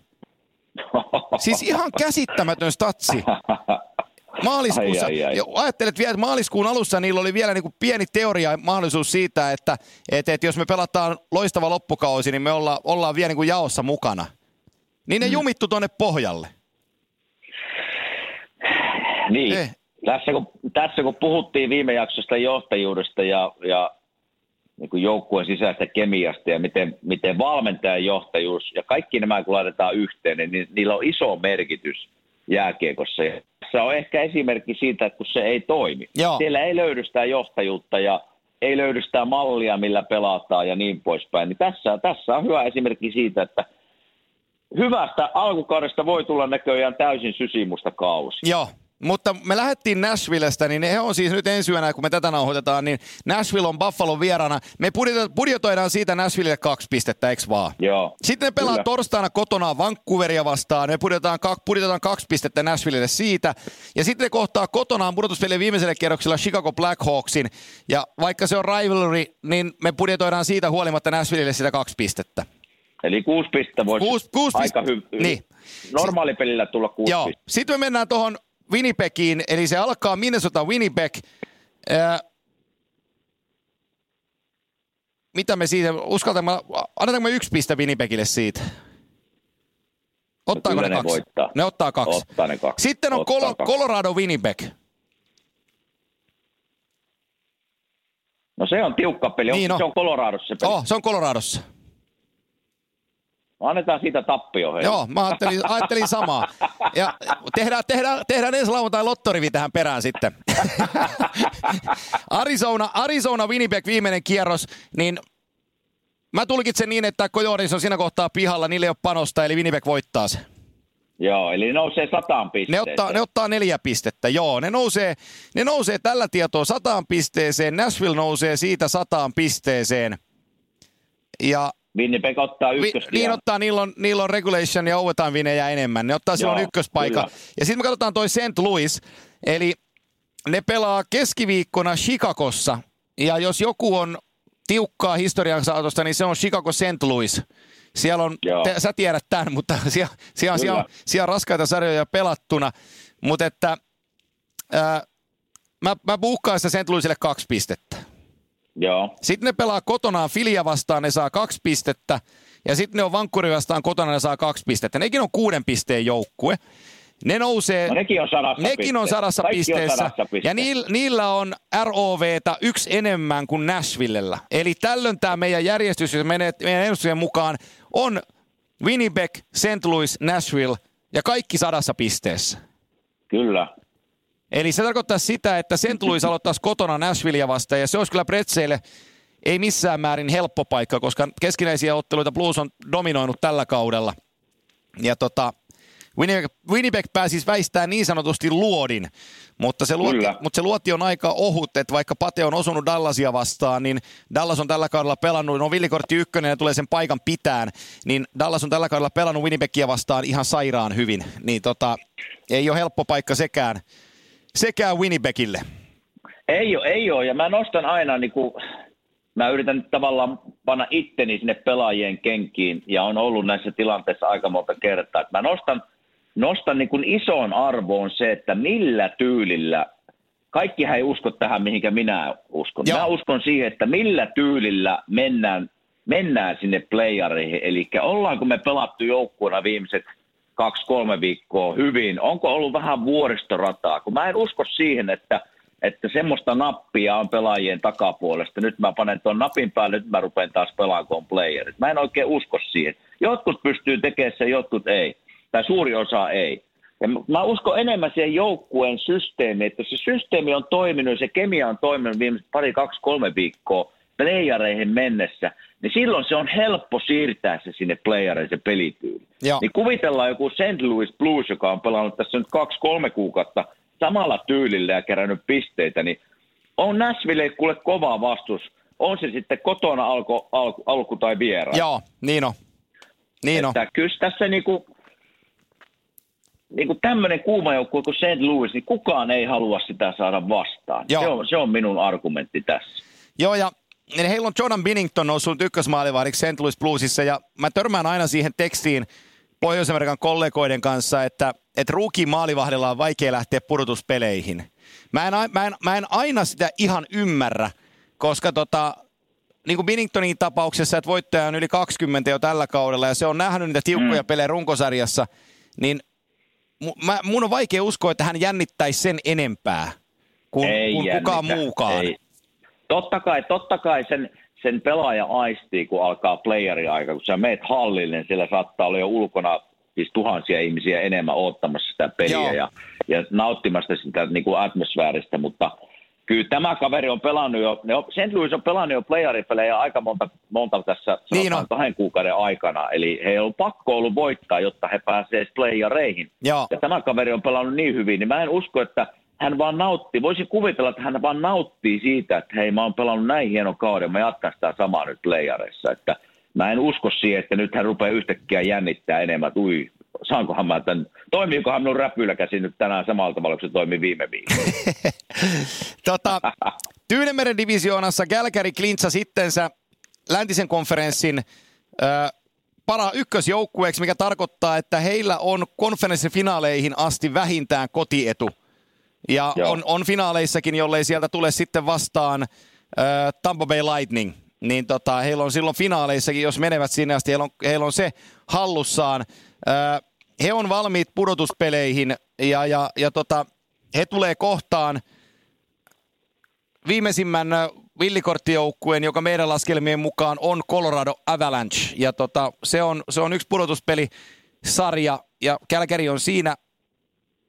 Siis ihan käsittämätön statsi. *laughs* Maaliskuussa, ai, ai, ai. ajattelet vielä, että maaliskuun alussa niillä oli vielä niin kuin pieni teoria mahdollisuus siitä, että, että, että jos me pelataan loistava loppukausi, niin me olla, ollaan vielä niin kuin jaossa mukana. Niin ne hmm. jumittu tuonne pohjalle. Niin. Eh. Tässä, kun, tässä kun puhuttiin viime jaksosta johtajuudesta ja, ja niin kuin joukkueen sisäistä kemiasta ja miten, miten valmentajan johtajuus ja kaikki nämä kun laitetaan yhteen, niin niillä on iso merkitys jääkiekossa tässä on ehkä esimerkki siitä, että kun se ei toimi. Joo. Siellä ei löydy sitä johtajuutta ja ei löydy sitä mallia, millä pelataan ja niin poispäin. Niin tässä, tässä on hyvä esimerkki siitä, että hyvästä alkukaudesta voi tulla näköjään täysin sysimusta kausi. Joo, mutta me lähdettiin Nashvillestä, niin he on siis nyt ensi yönä, kun me tätä nauhoitetaan, niin Nashville on Buffalo vierana. Me budjetoidaan siitä Nashvillelle kaksi pistettä, eikö vaan? Joo. Sitten ne pelaa kyllä. torstaina kotona Vancouveria vastaan. Me budjetoidaan, budjetoidaan kaksi pistettä Nashvillelle siitä. Ja sitten ne kohtaa kotonaan pudotuspelien viimeisellä kierroksella Chicago Blackhawksin. Ja vaikka se on rivalry, niin me budjetoidaan siitä huolimatta Nashvillelle sitä kaksi pistettä. Eli kuusi pistettä voisi kuusi, kuusi aika hyvin. Niin. Normaalipelillä tulla kuusi Joo. pistettä. Sitten me mennään tuohon Winnipegiin, eli se alkaa Minnesota Winnipeg. Ää, mitä me siitä, uskaltamme, annetaanko me yksi piste Winnipegille siitä? Ottaako no, ne, ne kaksi? Voittaa. Ne ottaa kaksi. Ottaa ne kaksi. Sitten on Colo- Colorado Winnipeg. No se on tiukka peli. Niin on. Se on Coloradossa se peli. Oh, se on Coloradossa. Annetaan siitä tappio. Hei. Joo, mä ajattelin, ajattelin samaa. Ja tehdään, tehdään, tehdään ensi lauantai lottorivi tähän perään sitten. *laughs* Arizona, Arizona Winnipeg viimeinen kierros, niin mä tulkitsen niin, että Coyotes on siinä kohtaa pihalla, niille ei ole panosta, eli Winnipeg voittaa se. Joo, eli nousee sataan pisteeseen. Ne ottaa, ne ottaa neljä pistettä, joo. Ne nousee, ne nousee tällä tietoa sataan pisteeseen. Nashville nousee siitä sataan pisteeseen. Ja Winnipeg ottaa ykkös. Vi, niin ottaa, niillä on, niillä on regulation ja overtime vinejä enemmän. Ne ottaa silloin ykköspaikan. Ja sitten me katsotaan toi St. Louis. Eli ne pelaa keskiviikkona Chicagossa. Ja jos joku on tiukkaa historian saatosta, niin se on Chicago St. Louis. Siellä on, te, sä tiedät tämän, mutta *laughs* siellä, siellä, siellä, on, siellä on raskaita sarjoja pelattuna. Mutta että ää, mä, mä buukkaisin St. Louisille kaksi pistettä. Joo. Sitten ne pelaa kotonaan Filia vastaan, ne saa kaksi pistettä. Ja sitten ne on Vankkuri vastaan kotona, ne saa kaksi pistettä. Nekin on kuuden pisteen joukkue. Ne nousee, no nekin on sadassa, nekin on sadassa pisteessä. On sadassa ja niillä, niillä on ROVtä yksi enemmän kuin Nashvillellä. Eli tällöin tämä meidän järjestys, jos menee meidän ennustuksen mukaan, on Winnipeg, St. Louis, Nashville ja kaikki sadassa pisteessä. Kyllä. Eli se tarkoittaa sitä, että St. Louis aloittaisi kotona Nashvillea vastaan, ja se olisi kyllä Pretseille ei missään määrin helppo paikka, koska keskinäisiä otteluita Blues on dominoinut tällä kaudella. Ja tota, Winnipeg, Winnipeg pääsisi väistämään niin sanotusti luodin, mutta se, luoti, mutta se luoti on aika ohut, että vaikka Pate on osunut Dallasia vastaan, niin Dallas on tällä kaudella pelannut, no villikortti ykkönen ja tulee sen paikan pitään, niin Dallas on tällä kaudella pelannut Winnipegia vastaan ihan sairaan hyvin, niin tota, ei ole helppo paikka sekään sekä Winnipegille. Ei ole, ei ole. Ja mä nostan aina, niin kuin, mä yritän tavallaan panna itteni sinne pelaajien kenkiin, ja on ollut näissä tilanteissa aika monta kertaa. Mä nostan, nostan niin kuin ison arvoon se, että millä tyylillä, kaikki ei usko tähän, mihinkä minä uskon. Joo. Mä uskon siihen, että millä tyylillä mennään, mennään sinne playareihin. Eli ollaanko me pelattu joukkueena viimeiset – kaksi-kolme viikkoa hyvin. Onko ollut vähän vuoristorataa? Kun mä en usko siihen, että, että semmoista nappia on pelaajien takapuolesta. Nyt mä panen tuon napin päälle, nyt mä rupean taas pelaamaan playerit. Mä en oikein usko siihen. Jotkut pystyy tekemään sen, jotkut ei. Tai suuri osa ei. Ja mä uskon enemmän siihen joukkueen systeemiin, että se systeemi on toiminut, se kemia on toiminut viimeiset pari, kaksi, kolme viikkoa playareihin mennessä – niin silloin se on helppo siirtää se sinne playereihin se pelityyli. Joo. Niin kuvitellaan joku St. Louis Blues, joka on pelannut tässä nyt kaksi-kolme kuukautta samalla tyylillä ja kerännyt pisteitä, niin on Nashville kuule kova vastus. On se sitten kotona alku, alku, alku tai vieraan. Joo, niin on. Niin on. Kyllä tässä niinku, niinku tämmöinen kuuma joukkue kuin St. Louis, niin kukaan ei halua sitä saada vastaan. Joo. Se, on, se on minun argumentti tässä. Joo, ja niin heillä on Jordan Binnington noussut ykkösmaalivahdiksi St. Louis Bluesissa ja mä törmään aina siihen tekstiin Pohjois-Amerikan kollegoiden kanssa, että, että ruuki maalivahdella on vaikea lähteä pudotuspeleihin. Mä en, mä, en, mä en aina sitä ihan ymmärrä, koska tota, niin kuin Binningtonin tapauksessa, että voittaja on yli 20 jo tällä kaudella ja se on nähnyt niitä tiukkoja mm. pelejä runkosarjassa, niin mä, mun on vaikea uskoa, että hän jännittäisi sen enempää kuin, kuin kukaan muukaan. Ei, Totta kai, totta kai sen, sen pelaaja aistii, kun alkaa playeri aika, kun sä meet hallille, niin siellä saattaa olla jo ulkona siis tuhansia ihmisiä enemmän ottamassa sitä peliä ja, ja nauttimasta sitä niin kuin atmosfääristä, mutta kyllä tämä kaveri on pelannut jo, ne on, St. Louis on pelannut jo playeripelejä aika monta, monta tässä niin kahden kuukauden aikana, eli he on pakko ollut voittaa, jotta he pääsevät playereihin. Ja tämä kaveri on pelannut niin hyvin, niin mä en usko, että – hän vaan nautti, voisi kuvitella, että hän vaan nauttii siitä, että hei mä oon pelannut näin hieno kauden, mä jatkan sitä samaa nyt playareissa, että mä en usko siihen, että nyt hän rupeaa yhtäkkiä jännittää enemmän, että ui, saankohan mä tämän, toimiikohan minun räpylä käsi nyt tänään samalla tavalla kuin se toimi viime viikolla. *laughs* tota, Tyynemeren divisioonassa Gälkäri klintsa sittensä läntisen konferenssin äh, para ykkösjoukkueeksi, mikä tarkoittaa, että heillä on konferenssifinaaleihin asti vähintään kotietu – ja on, on finaaleissakin, jollei sieltä tule sitten vastaan äh, Tampa Bay Lightning. Niin tota, heillä on silloin finaaleissakin, jos menevät sinne asti, heillä on, heillä on se hallussaan. Äh, he on valmiit pudotuspeleihin ja, ja, ja tota, he tulee kohtaan viimeisimmän villikorttijoukkueen, joka meidän laskelmien mukaan on Colorado Avalanche. Ja tota, se, on, se on yksi pudotuspelisarja, ja Kälkäri on siinä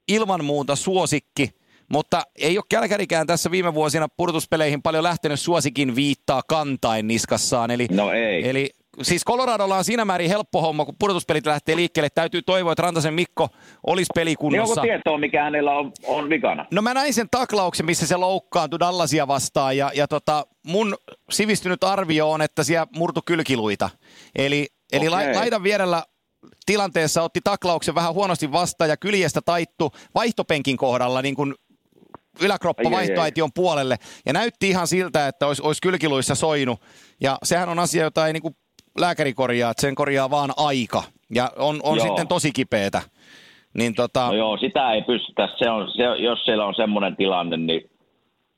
ilman muuta suosikki – mutta ei ole Kälkärikään tässä viime vuosina purtuspeleihin paljon lähtenyt suosikin viittaa kantain niskassaan. Eli, no ei. Eli siis Coloradolla on siinä määrin helppo homma, kun pudotuspelit lähtee liikkeelle. Täytyy toivoa, että Rantasen Mikko olisi pelikunnossa. Niin onko tietoa, mikä hänellä on, on vikana? No mä näin sen taklauksen, missä se loukkaantui Dallasia vastaan. Ja, ja tota, mun sivistynyt arvio on, että siellä murtu kylkiluita. Eli, eli okay. laidan vierellä tilanteessa otti taklauksen vähän huonosti vastaan ja kyljestä taittu vaihtopenkin kohdalla niin kuin yläkroppa vaihtoaition puolelle. Ja näytti ihan siltä, että olisi, olisi kylkiluissa soinut. Ja sehän on asia, jota ei niin kuin lääkäri korjaa, että sen korjaa vaan aika. Ja on, on sitten tosi kipeätä. Niin tota... No joo, sitä ei pystytä. Se on, se, jos siellä on semmoinen tilanne, niin,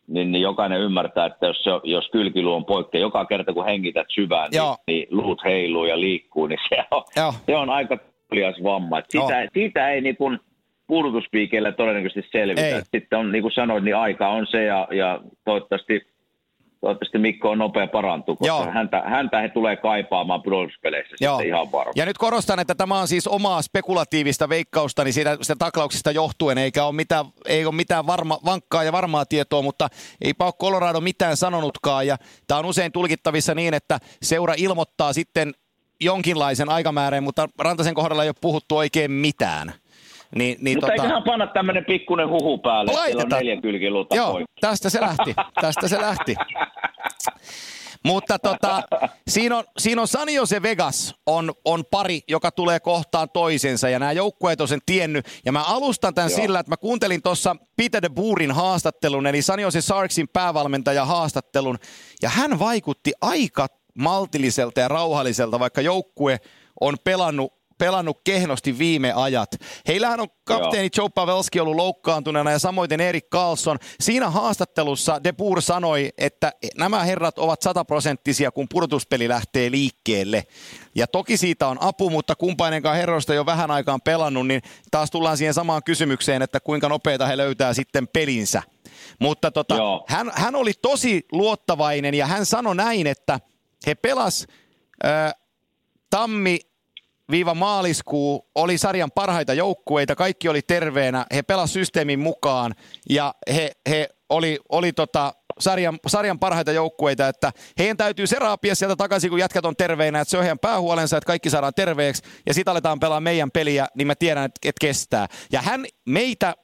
niin, niin jokainen ymmärtää, että jos, se, jos kylkilu on poikkeaa, joka kerta kun hengität syvään, niin, niin luut heiluu ja liikkuu, niin se on, se on aika vamma. Sitä, siitä ei niin kuin, pudotuspiikeillä todennäköisesti selvitä. Ei. Sitten on, niin kuin sanoit, niin aika on se ja, ja toivottavasti, toivottavasti Mikko on nopea parantu, koska häntä, häntä he tulee kaipaamaan pudotuspeleissä Joo. ihan varma. Ja nyt korostan, että tämä on siis omaa spekulatiivista veikkausta, niin siitä, siitä taklauksesta johtuen, eikä ole mitään, ei ole mitään varma, vankkaa ja varmaa tietoa, mutta ei ole Colorado mitään sanonutkaan. Ja tämä on usein tulkittavissa niin, että seura ilmoittaa sitten jonkinlaisen aikamäärän, mutta Rantasen kohdalla ei ole puhuttu oikein mitään. Niin, niin Mutta tota... eiköhän panna tämmöinen pikkuinen huhu päälle, Laitetaan. on neljä kylkiluuta Joo, poikki. tästä se lähti, *laughs* tästä se lähti. Mutta tota, siinä on, siinä on San Jose Vegas on, on pari, joka tulee kohtaan toisensa ja nämä joukkueet on sen tiennyt. Ja mä alustan tämän Joo. sillä, että mä kuuntelin tuossa Peter de Buurin haastattelun, eli San Jose Sarksin päävalmentaja haastattelun. Ja hän vaikutti aika maltilliselta ja rauhalliselta, vaikka joukkue on pelannut pelannut kehnosti viime ajat. Heillähän on kapteeni. Joe Pavelski ollut loukkaantuneena ja samoin Erik Carlson. Siinä haastattelussa De Boer sanoi, että nämä herrat ovat sataprosenttisia, kun pudotuspeli lähtee liikkeelle. Ja toki siitä on apu, mutta kumpainenkaan herroista jo vähän aikaan pelannut, niin taas tullaan siihen samaan kysymykseen, että kuinka nopeita he löytää sitten pelinsä. Mutta tota, hän, hän oli tosi luottavainen ja hän sanoi näin, että he pelas äh, tammi maaliskuu oli sarjan parhaita joukkueita, kaikki oli terveenä, he pelasivat systeemin mukaan ja he, he oli, oli tota, sarjan, sarjan parhaita joukkueita, että heidän täytyy se raapia sieltä takaisin, kun jätkät on terveinä, että se on heidän päähuolensa, että kaikki saadaan terveeksi ja sitten aletaan pelaa meidän peliä, niin mä tiedän, että, että kestää. Ja hän meitä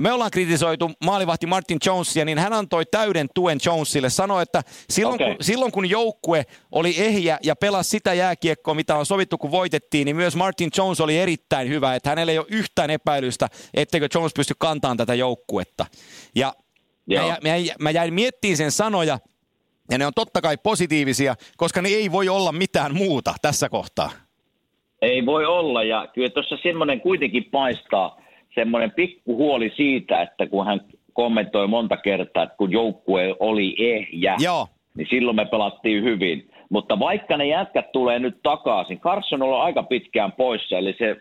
me ollaan kritisoitu maalivahti Martin Jonesia, niin hän antoi täyden tuen Jonesille. Sanoi, että silloin, okay. kun, silloin kun joukkue oli ehjä ja pelasi sitä jääkiekkoa, mitä on sovittu, kun voitettiin, niin myös Martin Jones oli erittäin hyvä. Että hänellä ei ole yhtään epäilystä, etteikö Jones pysty kantamaan tätä joukkuetta. Ja mä, mä, mä jäin miettimään sen sanoja, ja ne on totta kai positiivisia, koska ne ei voi olla mitään muuta tässä kohtaa. Ei voi olla, ja kyllä tuossa semmoinen kuitenkin paistaa – semmoinen pikku huoli siitä, että kun hän kommentoi monta kertaa, että kun joukkue oli ehjä, Joo. niin silloin me pelattiin hyvin. Mutta vaikka ne jätkät tulee nyt takaisin, Carson on ollut aika pitkään poissa, eli se...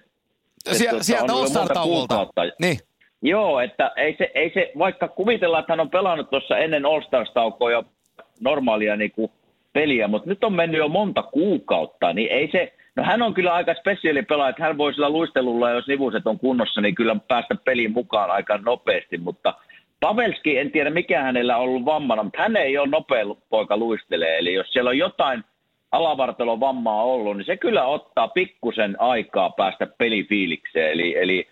Sie- tuota, sieltä All-Star-tauolta. Niin. Joo, että ei se, ei se, vaikka kuvitellaan, että hän on pelannut tuossa ennen All-Stars-taukoa jo normaalia niin kuin peliä, mutta nyt on mennyt jo monta kuukautta, niin ei se, No hän on kyllä aika spesiaali pelaaja, että hän voi sillä luistelulla, jos nivuset on kunnossa, niin kyllä päästä peliin mukaan aika nopeasti, mutta Pavelski, en tiedä mikä hänellä on ollut vammana, mutta hän ei ole nopea poika luistelee, eli jos siellä on jotain alavartalon vammaa ollut, niin se kyllä ottaa pikkusen aikaa päästä pelifiilikseen, eli, eli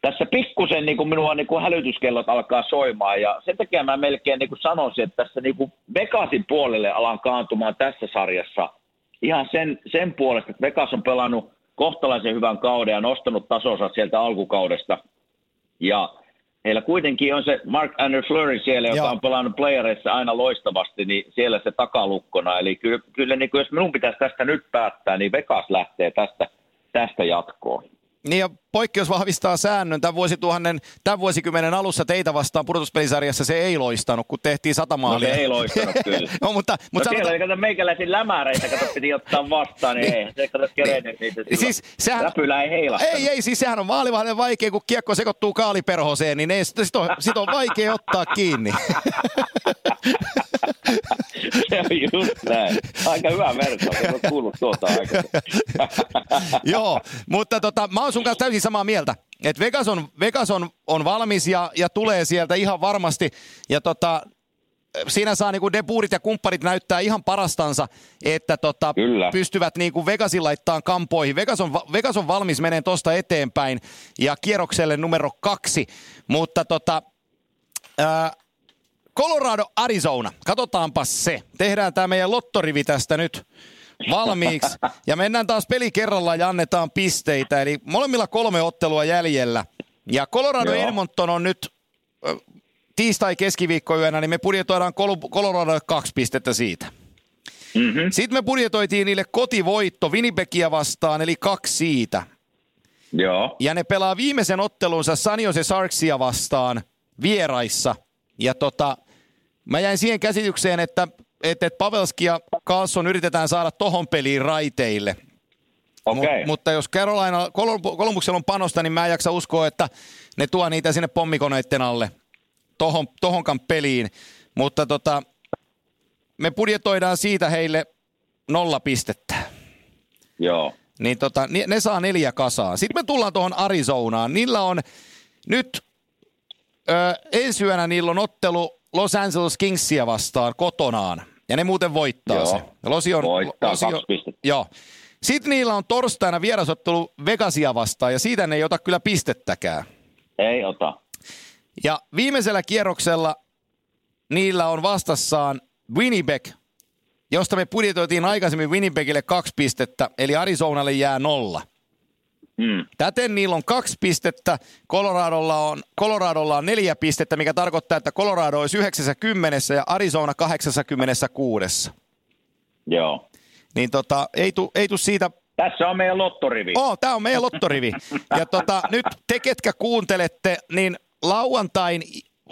tässä pikkusen niin kuin minua niin kuin hälytyskellot alkaa soimaan. Ja sen takia mä melkein niin kuin sanoisin, että tässä niin kuin Vegasin puolelle alan kaantumaan tässä sarjassa – ihan sen, sen puolesta, että Vegas on pelannut kohtalaisen hyvän kauden ja nostanut tasonsa sieltä alkukaudesta. Ja heillä kuitenkin on se Mark Andrew Fleury siellä, joka Joo. on pelannut playereissa aina loistavasti, niin siellä se takalukkona. Eli kyllä, kyllä niin kuin jos minun pitäisi tästä nyt päättää, niin Vegas lähtee tästä, tästä jatkoon. Niin ja poikkeus vahvistaa säännön. Tämän, vuosituhannen, tämän vuosikymmenen alussa teitä vastaan pudotuspelisarjassa se ei loistanut, kun tehtiin sata maalia. No se ei loistanut *laughs* kyllä. no, mutta, mutta no, sanotaan... kato meikäläisiin lämäreitä, kato piti ottaa vastaan, niin ei se kato kerennyt niitä siis, sehän... Läpylä ei heilahtanut. Ei, ei, siis sehän on maalivahden vaikea, kun kiekko sekoittuu kaaliperhoseen, niin ei, sit, on, sit on vaikea ottaa kiinni. *laughs* *laughs* se on just näin. Aika hyvä vertaus, en ole kuullut tuota aikaa. *laughs* Joo, mutta tota, mä oon sun kanssa täysin samaa mieltä. Et Vegas on, Vegas on, on valmis ja, ja tulee sieltä ihan varmasti. Ja tota, siinä saa niinku Deburit ja kumpparit näyttää ihan parastansa, että tota, pystyvät niinku Vegasin laittaa kampoihin. Vegas on, Vegas on valmis meneen tuosta eteenpäin ja kierrokselle numero kaksi, mutta tota, ää, Colorado, Arizona. Katsotaanpa se. Tehdään tämä meidän lottorivi tästä nyt valmiiksi. Ja mennään taas peli kerrallaan ja annetaan pisteitä. Eli molemmilla kolme ottelua jäljellä. Ja Colorado Joo. Edmonton on nyt tiistai-keskiviikkoyönä, niin me budjetoidaan Colorado kaksi pistettä siitä. Mm-hmm. Sitten me budjetoitiin niille kotivoitto Winnipegia vastaan, eli kaksi siitä. Joo. Ja ne pelaa viimeisen ottelunsa San Jose Sarksia vastaan vieraissa. Ja tota, mä jäin siihen käsitykseen, että, että Pavelski ja Carlson yritetään saada tohon peliin raiteille. Okay. M- mutta jos Carolina, Kolumbuksella on panosta, niin mä en jaksa uskoa, että ne tuo niitä sinne pommikoneiden alle tohon, tohonkan peliin. Mutta tota, me budjetoidaan siitä heille nolla pistettä. Joo. Niin tota, ne saa neljä kasaa. Sitten me tullaan tuohon Arizonaan. Niillä on nyt ö, ensi yönä niillä on ottelu Los Angeles Kingsia vastaan kotonaan. Ja ne muuten voittaa Joo. se. Losi on, voittaa Losi on, Joo. Sitten niillä on torstaina vierasottelu Vegasia vastaan ja siitä ne ei ota kyllä pistettäkään. Ei ota. Ja viimeisellä kierroksella niillä on vastassaan Winnipeg, josta me budjetoitiin aikaisemmin Winnipegille kaksi pistettä, eli Arizonalle jää nolla. Mm. Täten niillä on kaksi pistettä, Coloradolla on, Coloradolla on neljä pistettä, mikä tarkoittaa, että Colorado olisi 90 ja Arizona 86. Joo. Niin tota, ei tu, ei tu siitä tässä on meidän lottorivi. Oh, tämä on meidän lottorivi. Ja tota, nyt te, ketkä kuuntelette, niin lauantain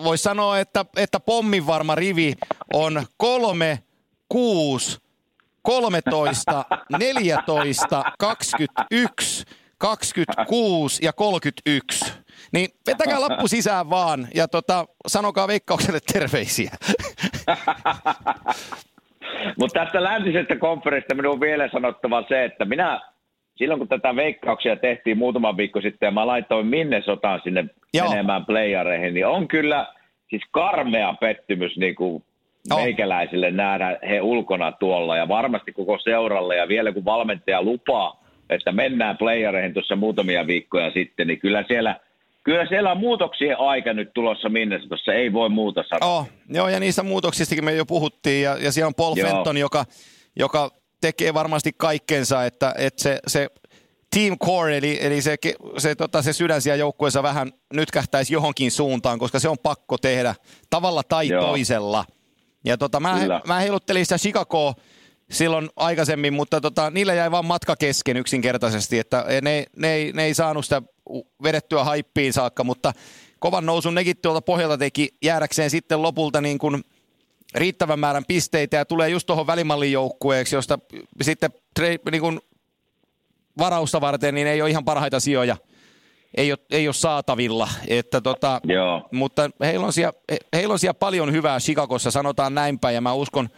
voisi sanoa, että, että pommin varma rivi on kolme, kuusi, 13, 14, 21, 26 ja 31. Niin vetäkää lappu sisään vaan ja tota, sanokaa veikkaukselle terveisiä. *laughs* Mutta tästä läntisestä konferenssista minun on vielä sanottava se, että minä silloin kun tätä veikkauksia tehtiin muutama viikko sitten ja mä laitoin sotaan sinne Joo. menemään playareihin, niin on kyllä siis karmea pettymys niin kuin no. meikäläisille nähdä he ulkona tuolla ja varmasti koko seuralle ja vielä kun valmentaja lupaa, että mennään playareihin tuossa muutamia viikkoja sitten, niin kyllä siellä Kyllä siellä on muutoksien aika nyt tulossa minne tuossa ei voi muuta sanoa. Oh, joo, ja niistä muutoksistakin me jo puhuttiin, ja, ja siellä on Paul joo. Fenton, joka, joka tekee varmasti kaikkensa, että, että se, se team core, eli, eli se, se, tota, se sydän siellä joukkueessa vähän nytkähtäisi johonkin suuntaan, koska se on pakko tehdä tavalla tai Joo. toisella. Ja tota, mä, mä heiluttelin sitä Chicagoa silloin aikaisemmin, mutta tota, niillä jäi vaan matka kesken yksinkertaisesti, että ne, ne, ei, ne ei saanut sitä vedettyä haippiin saakka, mutta kovan nousun nekin tuolta pohjalta teki jäädäkseen sitten lopulta niin kuin riittävän määrän pisteitä ja tulee just tuohon välimallin joukkueeksi, josta sitten niin kuin varausta varten niin ei ole ihan parhaita sijoja ei ole, ei ole saatavilla. Että tota, Joo. Mutta heillä on, siellä, heillä on siellä paljon hyvää Chicagossa, sanotaan näinpä, ja mä uskon,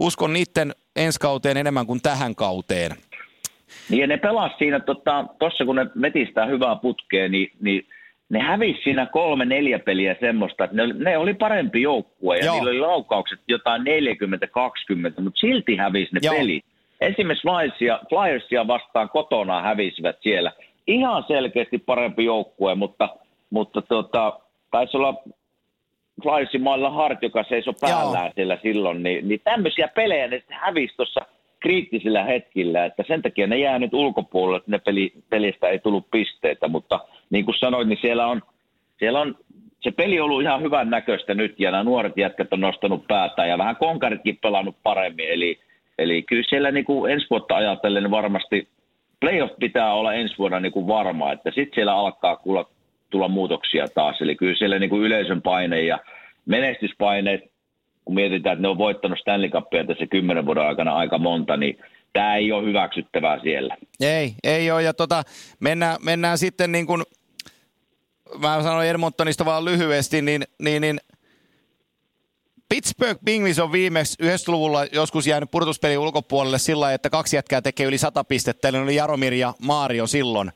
uskon niiden ensi kauteen enemmän kuin tähän kauteen. Niin ja ne pelas siinä, tuossa tota, kun ne vetistää hyvää putkea, niin, niin ne hävisi siinä kolme, neljä peliä semmoista, että ne, ne oli parempi joukkue ja Joo. niillä oli laukaukset jotain 40-20, mutta silti hävisi ne Joo. pelit. Esimerkiksi Flyersia, Flyersia vastaan kotona hävisivät siellä. Ihan selkeästi parempi joukkue, mutta, mutta tota, taisi olla Flyersin mailla Hart, joka seisoi päällään Joo. siellä silloin, niin, niin tämmöisiä pelejä ne hävisi tuossa kriittisillä hetkillä, että sen takia ne jää nyt ulkopuolelle, että ne peli, pelistä ei tullut pisteitä, mutta niin kuin sanoin, niin siellä on, siellä on se peli on ollut ihan hyvän näköistä nyt ja nämä nuoret jätkät on nostanut päätä ja vähän konkaritkin pelannut paremmin, eli, eli kyllä siellä niin kuin ensi vuotta ajatellen varmasti playoff pitää olla ensi vuonna niin kuin varma, että sitten siellä alkaa kuulla, tulla muutoksia taas, eli kyllä siellä niin kuin yleisön paine ja menestyspaineet kun mietitään, että ne on voittanut Stanley Cupia tässä kymmenen vuoden aikana aika monta, niin tämä ei ole hyväksyttävää siellä. Ei, ei ole. Ja tota, mennään, mennään sitten niin kuin, mä sanoin Edmontonista vaan lyhyesti, niin, niin, niin Pittsburgh Penguins on viimeksi 90-luvulla joskus jäänyt pudotuspelin ulkopuolelle sillä että kaksi jätkää tekee yli 100 pistettä, eli oli Jaromir ja Maario silloin.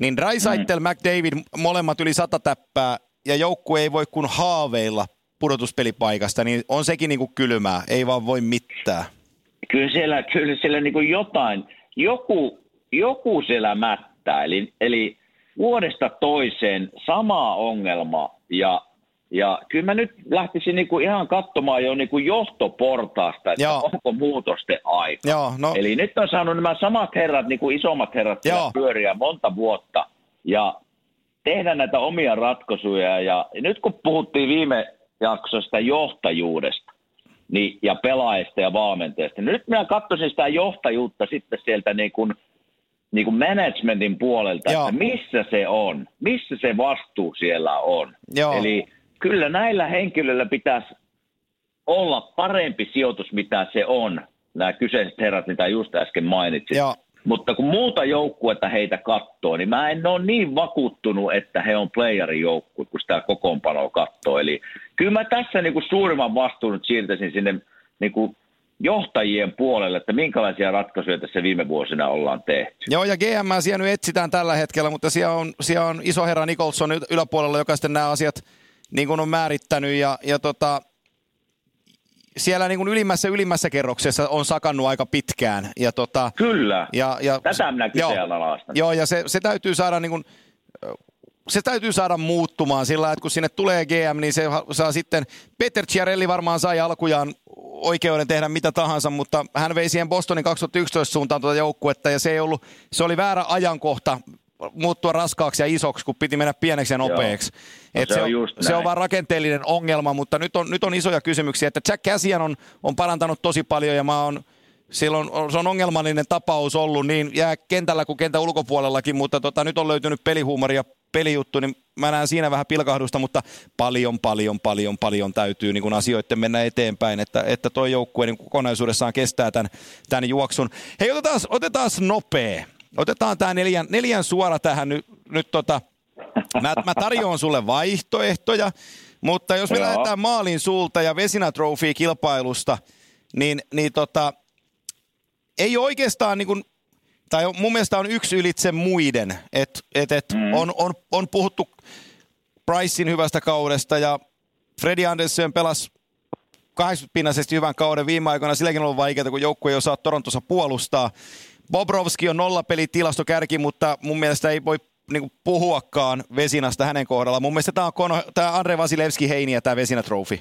Niin Raisaitel, mm. McDavid, molemmat yli 100 täppää, ja joukkue ei voi kuin haaveilla pudotuspelipaikasta, niin on sekin niin kuin kylmää, ei vaan voi mitään. Kyllä siellä, kyllä siellä niin kuin jotain, joku, joku siellä mättää, eli, eli vuodesta toiseen sama ongelma, ja ja kyllä mä nyt lähtisin niinku ihan katsomaan jo niinku johtoportaasta, että Joo. onko muutosten aika. Joo, no. Eli nyt on saanut nämä samat herrat, niinku isommat herrat pyöriä monta vuotta ja tehdä näitä omia ratkaisuja. Ja nyt kun puhuttiin viime jaksosta johtajuudesta niin, ja pelaajista ja valmentajista, niin nyt minä katsoisin sitä johtajuutta sitten sieltä niin kuin, niin kuin managementin puolelta, Joo. että missä se on, missä se vastuu siellä on. Joo. Eli kyllä näillä henkilöillä pitäisi olla parempi sijoitus, mitä se on, nämä kyseiset herrat, mitä just äsken mainitsin. Joo. Mutta kun muuta joukkuetta heitä katsoo, niin mä en ole niin vakuuttunut, että he on playerin joukkue, kun sitä kokoonpanoa katsoo. Eli kyllä mä tässä niin kuin suurimman vastuun nyt siirtäisin sinne niin kuin johtajien puolelle, että minkälaisia ratkaisuja tässä viime vuosina ollaan tehty. Joo, ja GM siellä nyt etsitään tällä hetkellä, mutta siellä on, siellä on iso herra Nicholson yläpuolella, joka sitten nämä asiat – niin kuin on määrittänyt ja, ja tota, siellä niin kuin ylimmässä ylimmässä kerroksessa on sakannut aika pitkään. Ja tota, Kyllä, ja, ja, tätä minä joo, joo, ja se, se täytyy saada niin kuin, se täytyy saada muuttumaan sillä, että kun sinne tulee GM, niin se saa sitten, Peter Ciarelli varmaan sai alkujaan oikeuden tehdä mitä tahansa, mutta hän vei siihen Bostonin 2011 suuntaan tuota joukkuetta ja se ei ollut, se oli väärä ajankohta muuttua raskaaksi ja isoksi, kun piti mennä pieneksi ja nopeaksi. No, Et se, on, on se on vaan rakenteellinen ongelma, mutta nyt on, nyt on isoja kysymyksiä. Että Jack Cassian on, on parantanut tosi paljon ja mä oon silloin se on ongelmallinen tapaus ollut niin jää kentällä kuin kentän ulkopuolellakin, mutta tota, nyt on löytynyt pelihuumori ja pelijuttu, niin mä näen siinä vähän pilkahdusta, mutta paljon, paljon, paljon, paljon täytyy niin kun asioiden mennä eteenpäin, että, että toi joukkue niin kokonaisuudessaan kestää tämän, tämän juoksun. Hei, otetaan, otetaan nopea. Otetaan tämä neljän, neljän suora tähän nyt, nyt tota, mä, mä tarjoan sulle vaihtoehtoja, mutta jos me Joo. lähdetään maalin sulta ja Vesina Trophy kilpailusta, niin, niin tota, ei oikeastaan niin kuin, tai mun mielestä on yksi ylitse muiden, että et, et mm. on, on, on puhuttu Pricein hyvästä kaudesta ja Freddy Anderson pelasi 80-pinnaisesti hyvän kauden viime aikoina. Silläkin on ollut vaikeaa, kun joukkue ei osaa Torontossa puolustaa. Bobrovski on nollapelitilasto kärki, mutta mun mielestä ei voi niin puhuakaan Vesinasta hänen kohdalla. Mun mielestä tämä on Kono, tämä Andre Vasilevski heiniä tämä Vesina Trophy.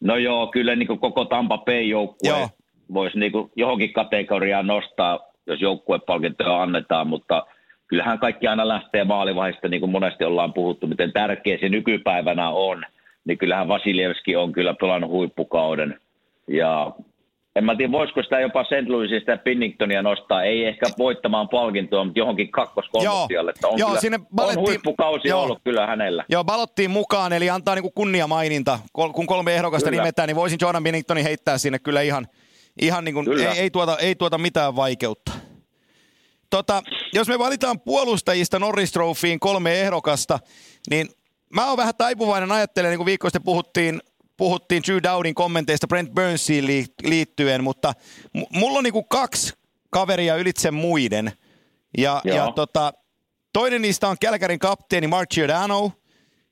No joo, kyllä niin koko Tampa Bay-joukkue voisi niin johonkin kategoriaan nostaa, jos joukkuepalkintoja annetaan, mutta kyllähän kaikki aina lähtee maalivaiheesta, niin kuin monesti ollaan puhuttu, miten tärkeä se nykypäivänä on, niin kyllähän Vasiljevski on kyllä pelannut huippukauden. Ja en mä tiedä, voisiko sitä jopa St. Louisista ja Pinningtonia nostaa, ei ehkä voittamaan palkintoa, mutta johonkin kakkos että on, joo, kyllä, sinne balettiin, on huippukausi joo, ollut kyllä hänellä. Joo, balottiin mukaan, eli antaa niinku kunnia maininta, kun kolme ehdokasta kyllä. nimetään, niin voisin Jordan Pinningtonin heittää sinne kyllä ihan, ihan niin kuin, ei, ei, tuota, ei tuota mitään vaikeutta. Tota, jos me valitaan puolustajista Norris Trophyin kolme ehdokasta, niin mä oon vähän taipuvainen ajattelemaan, niin kuin viikko sitten puhuttiin puhuttiin Drew Dowdin kommenteista Brent Burnsiin liittyen, mutta mulla on niinku kaksi kaveria ylitse muiden. Ja, ja tota, toinen niistä on Kälkärin kapteeni Mark Giordano,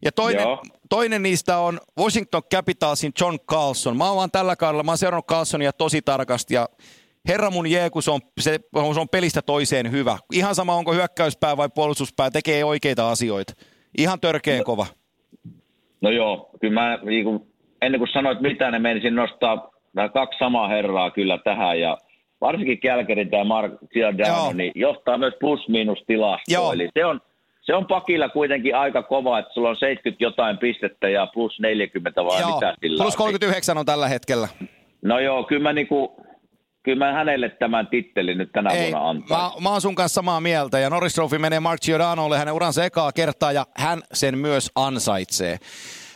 ja toinen, toinen niistä on Washington Capitalsin John Carlson. Mä oon vaan tällä kaudella, mä oon seurannut Carlsonia tosi tarkasti ja herra mun jee, kun se on, se, se on pelistä toiseen hyvä. Ihan sama, onko hyökkäyspää vai puolustuspää, tekee oikeita asioita. Ihan törkeen no, kova. No joo, kyllä mä niin kuin ennen kuin sanoit mitä, ne menisin nostaa nämä kaksi samaa herraa kyllä tähän ja varsinkin Kälkärin tämä Mark Giordano, niin johtaa myös plus-miinus tilastoa. Eli se on, se on pakilla kuitenkin aika kova, että sulla on 70 jotain pistettä ja plus 40 vai joo, mitä sillä Plus 39 on tällä hetkellä. No joo, kyllä mä niinku, kyllä mä hänelle tämän tittelin nyt tänä Ei, vuonna antaa. Mä, mä oon sun kanssa samaa mieltä ja Norris Trophy menee Mark Giordanolle hänen uransa ekaa kertaa ja hän sen myös ansaitsee.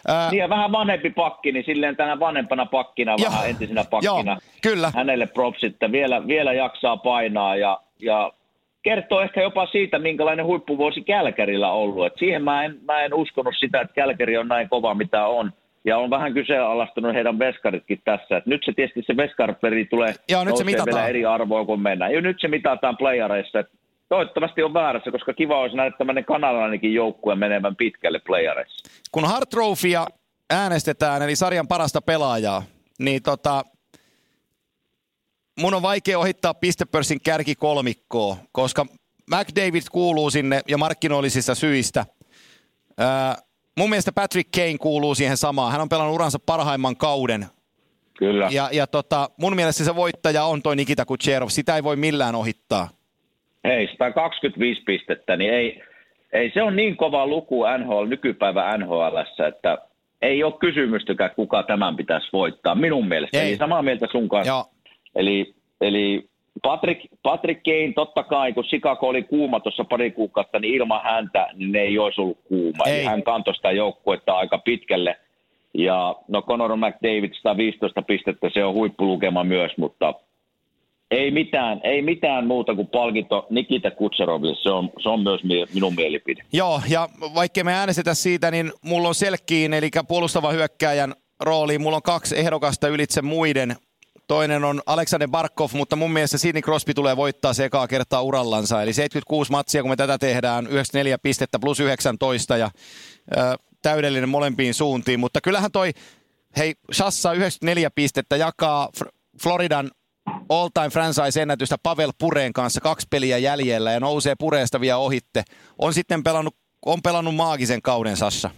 Ää... Niin ja vähän vanhempi pakki, niin silleen tänä vanhempana pakkina, joo, vähän entisenä pakkina. Joo, kyllä. Hänelle props, että vielä, vielä jaksaa painaa ja, ja kertoo ehkä jopa siitä, minkälainen huippuvuosi Kälkärillä ollut. Et siihen mä en, mä en uskonut sitä, että Kälkäri on näin kova, mitä on. ja on vähän kyseenalaistunut heidän veskaritkin tässä. Et nyt se tietysti se veskarperi tulee Joo, nyt se vielä eri arvoa kuin mennään. Ja nyt se mitataan playareissa. Toivottavasti on väärässä, koska kiva olisi nähdä tämmöinen kanalainenkin joukkue menevän pitkälle playareissa. Kun Hart Trophya äänestetään, eli sarjan parasta pelaajaa, niin tota, mun on vaikea ohittaa pistepörssin kärkikolmikkoa, koska McDavid kuuluu sinne ja markkinoillisista syistä. Ää, mun mielestä Patrick Kane kuuluu siihen samaan. Hän on pelannut uransa parhaimman kauden. Kyllä. Ja, ja tota, mun mielestä se voittaja on toi Nikita Kucherov. Sitä ei voi millään ohittaa. Ei, 125 pistettä, niin ei, ei se on niin kova luku NHL, nykypäivä NHL, että ei ole kysymystäkään, kuka tämän pitäisi voittaa, minun mielestä. Ei. Eli samaa mieltä sun kanssa. Joo. Eli, eli Patrick, Patrick Kane, totta kai, kun Chicago oli kuuma tuossa pari kuukautta, niin ilman häntä niin ne ei olisi ollut kuuma. Ei. Eli hän kantoi sitä joukkuetta aika pitkälle. Ja no Conor McDavid 115 pistettä, se on huippulukema myös, mutta ei mitään, ei mitään muuta kuin palkinto Nikita Kutseroville, se on, se on myös minun mielipide. Joo, ja vaikka me äänestetä siitä, niin mulla on selkkiin, eli puolustava hyökkäjän rooli. Mulla on kaksi ehdokasta ylitse muiden. Toinen on Aleksander Barkov, mutta mun mielestä Sidney Crosby tulee voittaa se ekaa kertaa urallansa. Eli 76 matsia, kun me tätä tehdään, 94 pistettä plus 19 ja ö, täydellinen molempiin suuntiin. Mutta kyllähän toi, hei, Shassa 94 pistettä jakaa Floridan all-time franchise-ennätystä Pavel Pureen kanssa kaksi peliä jäljellä ja nousee Pureesta vielä ohitte. On sitten pelannut, on pelannut maagisen kauden Sassa.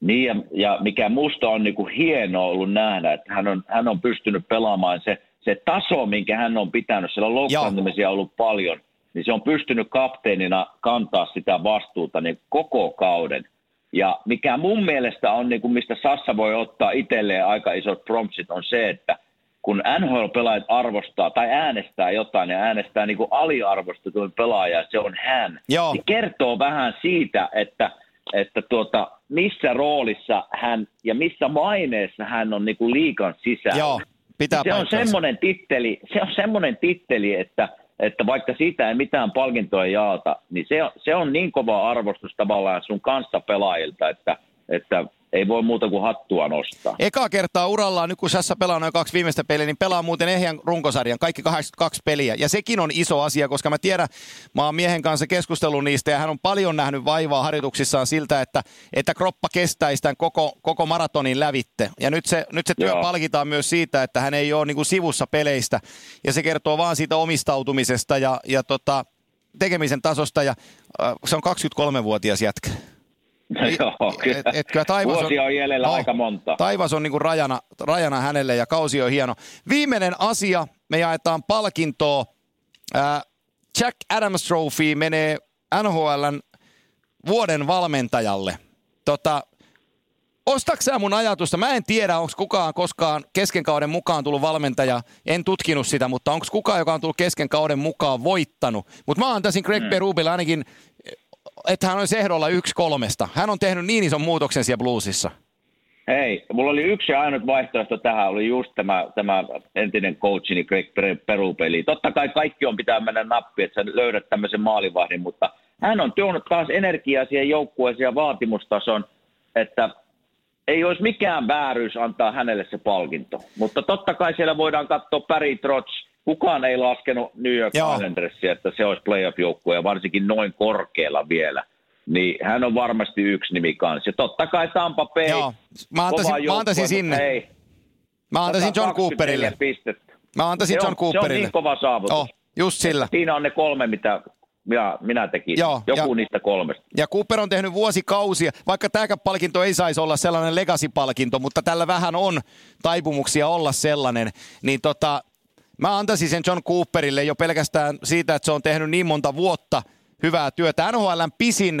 Niin, ja, ja mikä musta on niin kuin hienoa ollut nähdä, että hän on, hän on pystynyt pelaamaan se, se taso, minkä hän on pitänyt, siellä on loukkaantumisia ollut paljon, niin se on pystynyt kapteenina kantaa sitä vastuuta niin koko kauden. Ja mikä mun mielestä on, niin kuin mistä Sassa voi ottaa itselleen aika isot prompsit, on se, että kun NHL-pelaajat arvostaa tai äänestää jotain ja äänestää niin aliarvostetun pelaaja, se on hän, Joo. niin kertoo vähän siitä, että, että tuota, missä roolissa hän ja missä maineessa hän on niin kuin liikan sisällä. Joo, pitää se on semmoinen titteli, se on semmoinen titteli, että, että vaikka siitä ei mitään palkintoa jaata, niin se, se on niin kova arvostus tavallaan sun kanssa pelaajilta, että, että ei voi muuta kuin hattua nostaa. Eka kertaa urallaan, nyt kun Sassa pelaa noin kaksi viimeistä peliä, niin pelaa muuten ehjän runkosarjan, kaikki 82 peliä. Ja sekin on iso asia, koska mä tiedän, mä oon miehen kanssa keskustellut niistä, ja hän on paljon nähnyt vaivaa harjoituksissaan siltä, että, että kroppa kestäisi tämän koko, koko maratonin lävitte. Ja nyt se, nyt se työ Joo. palkitaan myös siitä, että hän ei ole niin kuin sivussa peleistä, ja se kertoo vaan siitä omistautumisesta ja, ja tota, tekemisen tasosta, ja äh, se on 23-vuotias jätkä. Joo, kyllä. Et, et, kyllä taivas on, on jäljellä no, aika monta. Taivas on niin kuin rajana, rajana hänelle ja kausi on hieno. Viimeinen asia, me jaetaan palkintoa. Äh, Jack Adams Trophy menee NHLn vuoden valmentajalle. Tota, Ostatko mun ajatusta? Mä en tiedä, onko kukaan koskaan kesken kauden mukaan tullut valmentaja. En tutkinut sitä, mutta onko kukaan, joka on tullut kesken kauden mukaan voittanut. Mutta mä antaisin Greg mm. Berubille ainakin että hän olisi ehdolla yksi kolmesta. Hän on tehnyt niin ison muutoksen siellä bluesissa. Hei, mulla oli yksi ainut vaihtoehto tähän, oli just tämä, tämä entinen coachini Greg Perupeli. Totta kai kaikki on pitää mennä nappi, että sä löydät tämmöisen maalivahdin, mutta hän on tuonut taas energiaa siihen joukkueeseen ja vaatimustason, että ei olisi mikään vääryys antaa hänelle se palkinto. Mutta totta kai siellä voidaan katsoa Barry Trotz, kukaan ei laskenut New York Islandersia, että se olisi playoff-joukkue ja varsinkin noin korkealla vielä. Niin hän on varmasti yksi nimi kanssa. Ja totta kai Tampa Bay, Joo. Mä antaisin, mä antaisin sinne. Ei. Mä antaisin John Cooperille. Pistettä. Mä antaisin se John Cooperille. Se on niin kova saavutus. Oh, just sillä. Siinä on ne kolme, mitä ja minä tekin. Joo, Joku ja, niistä kolmesta. Ja Cooper on tehnyt vuosikausia, vaikka tämä palkinto ei saisi olla sellainen legacy-palkinto, mutta tällä vähän on taipumuksia olla sellainen, niin tota, Mä antaisin sen John Cooperille jo pelkästään siitä, että se on tehnyt niin monta vuotta hyvää työtä. NHLn pisin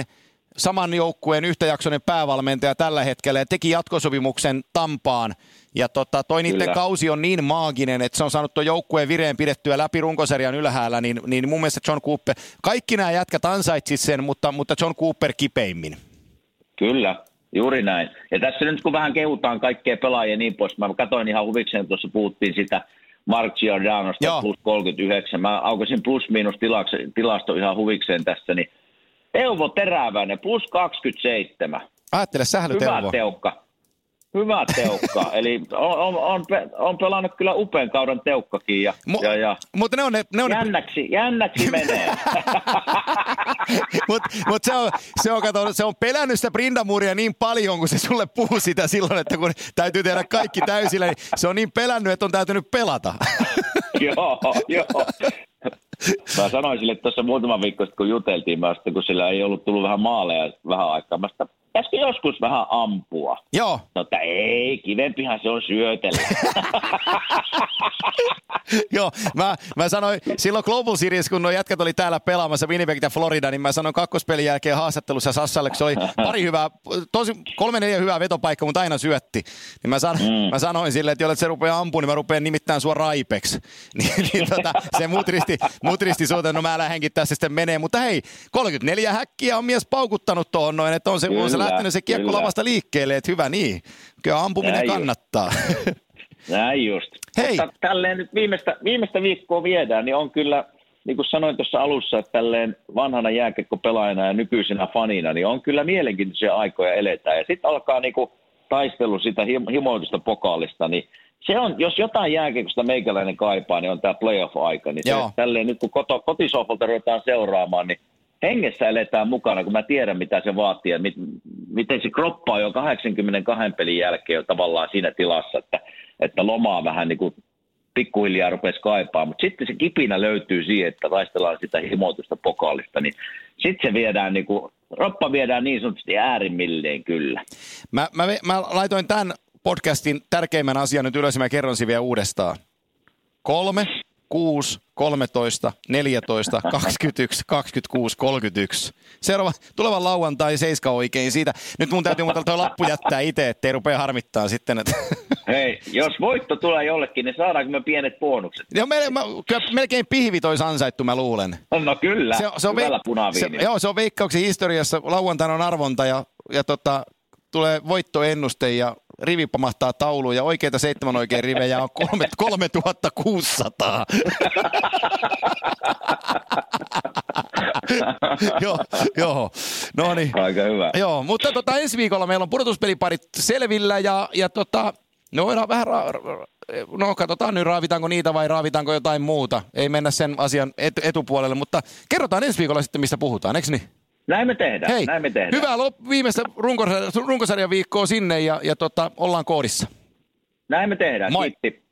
saman joukkueen yhtäjaksoinen päävalmentaja tällä hetkellä ja teki jatkosopimuksen Tampaan. Ja tota, toi Kyllä. niiden kausi on niin maaginen, että se on saanut tuon joukkueen vireen pidettyä läpi runkosarjan ylhäällä, niin, niin mun mielestä John Cooper, kaikki nämä jätkät ansaitsis sen, mutta, mutta John Cooper kipeimmin. Kyllä, juuri näin. Ja tässä nyt kun vähän kehutaan kaikkea pelaajia niin pois, mä katsoin ihan huvikseen, tuossa puhuttiin sitä Mark Giordanosta Joo. plus 39. Mä aukasin plus-miinus tilasto ihan huvikseen tässä, niin Teuvo Teräväinen plus 27. Ajattele, sähly Hyvä Teuvo. teukka. Hyvä teukka. *laughs* Eli on, on, on, on pelannut kyllä upean kauden teukkakin. Ja, Mu- ja, ja mutta ne on ne... Ne on jännäksi, jännäksi menee. *laughs* mutta mut se, on, se, on, kato, se on pelännyt sitä Brindamuria niin paljon, kun se sulle puhuu sitä silloin, että kun täytyy tehdä kaikki täysillä, niin se on niin pelännyt, että on täytynyt pelata. *laughs* joo, joo. Mä sanoin sille tuossa muutama viikko sitten, kun juteltiin, mä sitten, kun sillä ei ollut tullut vähän maaleja vähän aikaa. Mä sitä, pitäisikö joskus vähän ampua? Joo. No, että ei, kivempihan se on syötellä. *laughs* Joo, mä, mä sanoin silloin Global Series, kun nuo jätkät oli täällä pelaamassa Winnipeg ja Florida, niin mä sanoin kakkospelin jälkeen haastattelussa Sassalle, kun se oli *laughs* pari hyvää, tosi kolme neljä hyvää vetopaikkaa, mutta aina syötti. Niin mä, san, mm. mä sanoin silleen, että jos se rupeaa ampumaan, niin mä rupean nimittäin sua raipeksi. *laughs* niin, niin tota, se mutristi, mutristi suuteen, no mä lähdenkin tässä sitten menee. Mutta hei, 34 häkkiä on mies paukuttanut tuohon noin, että on se, on se lähtenyt se kiekko kyllä. lavasta liikkeelle, että hyvä niin. Kyllä ampuminen Näin kannattaa. *laughs* Näin just. Hei. Mutta tälleen nyt viimeistä, viimeistä viikkoa viedään, niin on kyllä, niin kuin sanoin tuossa alussa, että tälleen vanhana jääkekkopelaajana ja nykyisenä fanina, niin on kyllä mielenkiintoisia aikoja eletään. Ja sitten alkaa niin kuin taistelu sitä himoitusta pokaalista, niin se on, jos jotain jääkekosta meikäläinen kaipaa, niin on tämä playoff-aika. Niin se, tälleen nyt kun koto, kotisohvalta ruvetaan seuraamaan, niin hengessä eletään mukana, kun mä tiedän, mitä se vaatii ja mit, miten se kroppa on jo 82 pelin jälkeen jo tavallaan siinä tilassa, että, että lomaa vähän niin kuin pikkuhiljaa rupesi kaipaa, mutta sitten se kipinä löytyy siihen, että taistellaan sitä himoitusta pokaalista, niin sitten se viedään niin kuin, roppa viedään niin sanotusti äärimmilleen kyllä. Mä, mä, mä laitoin tämän podcastin tärkeimmän asian nyt ylös ja mä kerron sen vielä uudestaan. Kolme, 6, 13, 14, 21, 26, 31. Seuraava, tuleva lauantai, seiska oikein siitä. Nyt mun täytyy muuten tuo lappu jättää itse, ettei rupea harmittaa sitten. Että. Hei, jos voitto tulee jollekin, niin saadaanko me pienet bonukset? Joo, me, mä, kyllä melkein pihvit olisi ansaittu, mä luulen. No kyllä, se, se on veik- se, Joo, se on veikkauksen historiassa. Lauantaina on arvonta ja, ja tota, tulee voittoennuste ja rivi pamahtaa tauluun ja oikeita seitsemän oikein rivejä on 3600. *laughs* *laughs* joo, joo. No niin. Aika hyvä. Joo, mutta tota, ensi viikolla meillä on pudotuspeliparit selvillä ja, ja tota, no voidaan vähän ra- no katsotaan nyt raavitaanko niitä vai raavitaanko jotain muuta. Ei mennä sen asian et- etupuolelle, mutta kerrotaan ensi viikolla sitten, mistä puhutaan, eikö niin? Näin me tehdään. Hei, näin me tehdään. hyvää lop- viimeistä runkosarjan, viikkoa sinne ja, ja tota, ollaan koodissa. Näin me tehdään. Moi. Kiitti.